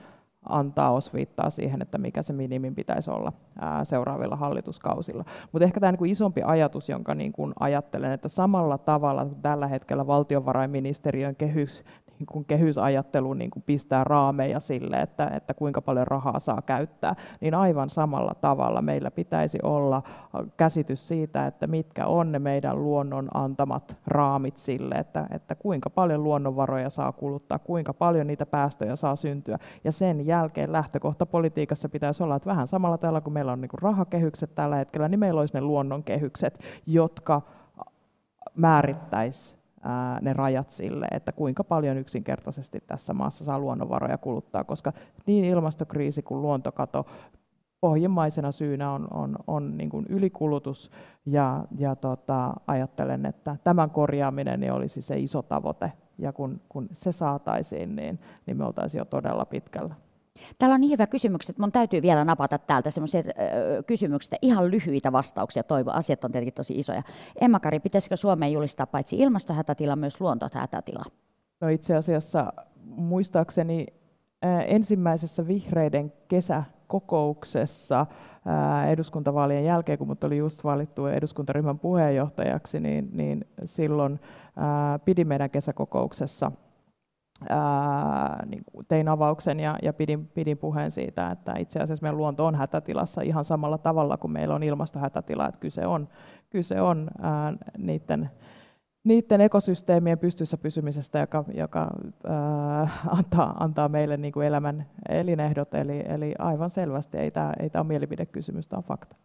antaa osviittaa siihen, että mikä se minimin pitäisi olla seuraavilla hallituskausilla. Mutta ehkä tämä niin kuin isompi ajatus, jonka niin ajattelen, että samalla tavalla tällä hetkellä valtiovarainministeriön kehys niin kuin kehysajattelu niin kuin pistää raameja sille, että, että kuinka paljon rahaa saa käyttää, niin aivan samalla tavalla meillä pitäisi olla käsitys siitä, että mitkä on ne meidän luonnon antamat raamit sille, että, että kuinka paljon luonnonvaroja saa kuluttaa, kuinka paljon niitä päästöjä saa syntyä. Ja sen jälkeen lähtökohta politiikassa pitäisi olla, että vähän samalla tavalla kuin meillä on niin kuin rahakehykset tällä hetkellä, niin meillä olisi ne luonnonkehykset, jotka määrittäisi ne rajat sille, että kuinka paljon yksinkertaisesti tässä maassa saa luonnonvaroja kuluttaa, koska niin ilmastokriisi kuin luontokato pohjimmaisena syynä on, on, on niin kuin ylikulutus ja, ja tota, ajattelen, että tämän korjaaminen niin olisi se iso tavoite ja kun, kun se saataisiin, niin, niin me oltaisiin jo todella pitkällä. Täällä on niin hyvä kysymys, että mun täytyy vielä napata täältä semmoisia kysymyksiä, ihan lyhyitä vastauksia, toivo, asiat on tietenkin tosi isoja. Emma-Kari, pitäisikö Suomeen julistaa paitsi ilmastohätätila, myös luontohätätila? No itse asiassa muistaakseni ensimmäisessä vihreiden kesäkokouksessa eduskuntavaalien jälkeen, kun mut oli just valittu eduskuntaryhmän puheenjohtajaksi, niin, niin silloin pidi meidän kesäkokouksessa ää, niin tein avauksen ja, ja pidin, pidin puheen siitä, että itse asiassa meidän luonto on hätätilassa ihan samalla tavalla kuin meillä on ilmastohätätila, että kyse on, kyse on ää, niiden, niiden ekosysteemien pystyssä pysymisestä, joka, joka ää, antaa, antaa meille niin kuin elämän elinehdot, eli, eli aivan selvästi ei tämä ei ole mielipidekysymys, tämä on fakta.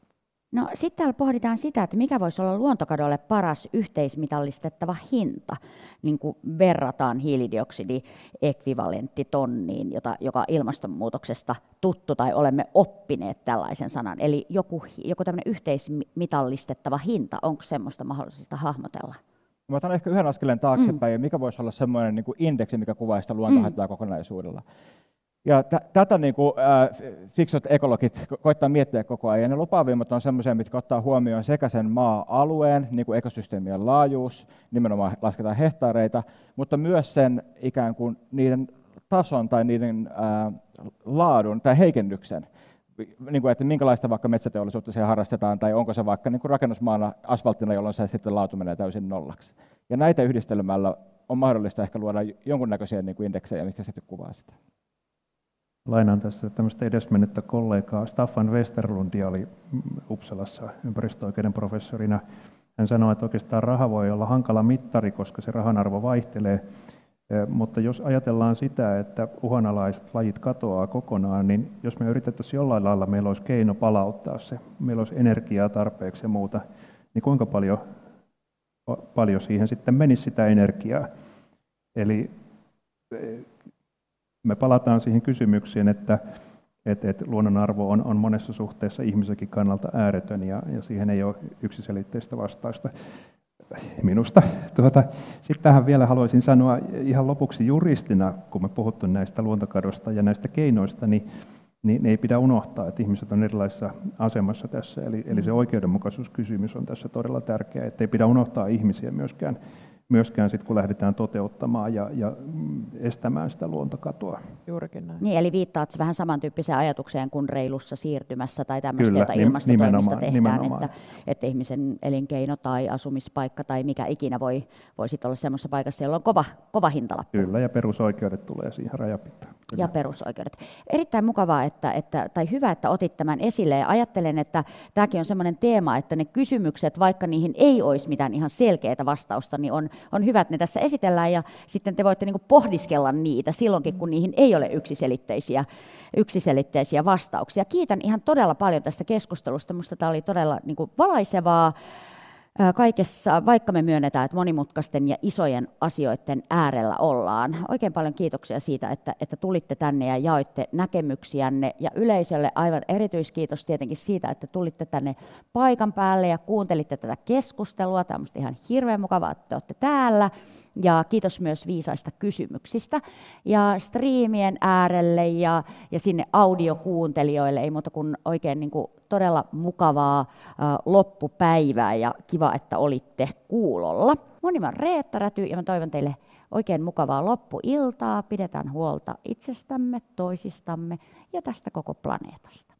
No sitten täällä pohditaan sitä, että mikä voisi olla luontokadolle paras yhteismitallistettava hinta, niin kuin verrataan hiilidioksidiekvivalenttitonniin, jota, joka ilmastonmuutoksesta tuttu tai olemme oppineet tällaisen sanan. Eli joku, joku tämmöinen yhteismitallistettava hinta, onko semmoista mahdollista hahmotella? Mä otan ehkä yhden askeleen taaksepäin, mm. mikä voisi olla semmoinen niin kuin indeksi, mikä kuvaa sitä luontohaittaa mm. kokonaisuudella. Ja t- tätä niin kuin, äh, fiksut ekologit koittaa miettiä koko ajan. Ja ne lupaavimmat on sellaisia, mitkä ottaa huomioon sekä sen maa-alueen, niin kuin ekosysteemien laajuus, nimenomaan lasketaan hehtaareita, mutta myös sen ikään kuin niiden tason tai niiden äh, laadun tai heikennyksen. Niin kuin, että minkälaista vaikka metsäteollisuutta siellä harrastetaan, tai onko se vaikka niin kuin rakennusmaana asfalttina, jolloin se sitten laatu menee täysin nollaksi. Ja näitä yhdistelmällä on mahdollista ehkä luoda jonkunnäköisiä niin kuin indeksejä, mitkä sitten kuvaa sitä. Lainaan tässä tämmöistä edesmennyttä kollegaa. Staffan Westerlundia oli Uppsalassa ympäristöoikeuden professorina. Hän sanoi, että oikeastaan raha voi olla hankala mittari, koska se rahan arvo vaihtelee. Mutta jos ajatellaan sitä, että uhanalaiset lajit katoaa kokonaan, niin jos me yritettäisiin jollain lailla, meillä olisi keino palauttaa se, meillä olisi energiaa tarpeeksi ja muuta, niin kuinka paljon, paljon siihen sitten menisi sitä energiaa? Eli me palataan siihen kysymykseen, että, että, että luonnonarvo on, on monessa suhteessa ihmisenkin kannalta ääretön ja, ja siihen ei ole yksiselitteistä vastausta minusta. Tuota, Sitten tähän vielä haluaisin sanoa ihan lopuksi juristina, kun me puhuttu näistä luontokadosta ja näistä keinoista, niin, niin ei pidä unohtaa, että ihmiset on erilaisessa asemassa tässä. Eli, eli se oikeudenmukaisuuskysymys on tässä todella tärkeä, että ei pidä unohtaa ihmisiä myöskään myöskään sit, kun lähdetään toteuttamaan ja, ja estämään sitä luontokatoa. Juurikin näin. Niin, eli viittaat vähän samantyyppiseen ajatukseen kuin reilussa siirtymässä tai tämmöistä, jota ilmastotoimista tehdään, nimenomaan. Että, että ihmisen elinkeino tai asumispaikka tai mikä ikinä voi, voi olla semmoisessa paikassa, jolla on kova, kova hintalappu. Kyllä, ja perusoikeudet tulee siihen rajapintaan. Ja perusoikeudet. Erittäin mukavaa, että, että, tai hyvä, että otit tämän esille. Ja ajattelen, että tämäkin on semmoinen teema, että ne kysymykset, vaikka niihin ei olisi mitään ihan selkeää vastausta, niin on, on hyvä, että ne tässä esitellään ja sitten te voitte niin pohdiskella niitä silloinkin, kun niihin ei ole yksiselitteisiä, yksiselitteisiä vastauksia. Kiitän ihan todella paljon tästä keskustelusta. Minusta tämä oli todella niin valaisevaa kaikessa, vaikka me myönnetään, että monimutkaisten ja isojen asioiden äärellä ollaan. Oikein paljon kiitoksia siitä, että, että tulitte tänne ja jaoitte näkemyksiänne. Ja yleisölle aivan erityiskiitos tietenkin siitä, että tulitte tänne paikan päälle ja kuuntelitte tätä keskustelua. Tämä on ihan hirveän mukavaa, että te olette täällä. Ja kiitos myös viisaista kysymyksistä. Ja striimien äärelle ja, ja sinne audiokuuntelijoille ei muuta kuin oikein niin kuin todella mukavaa loppupäivää ja kiva, että olitte kuulolla. Mun nimi on Reetta Räty ja mä toivon teille oikein mukavaa loppuiltaa. Pidetään huolta itsestämme, toisistamme ja tästä koko planeetasta.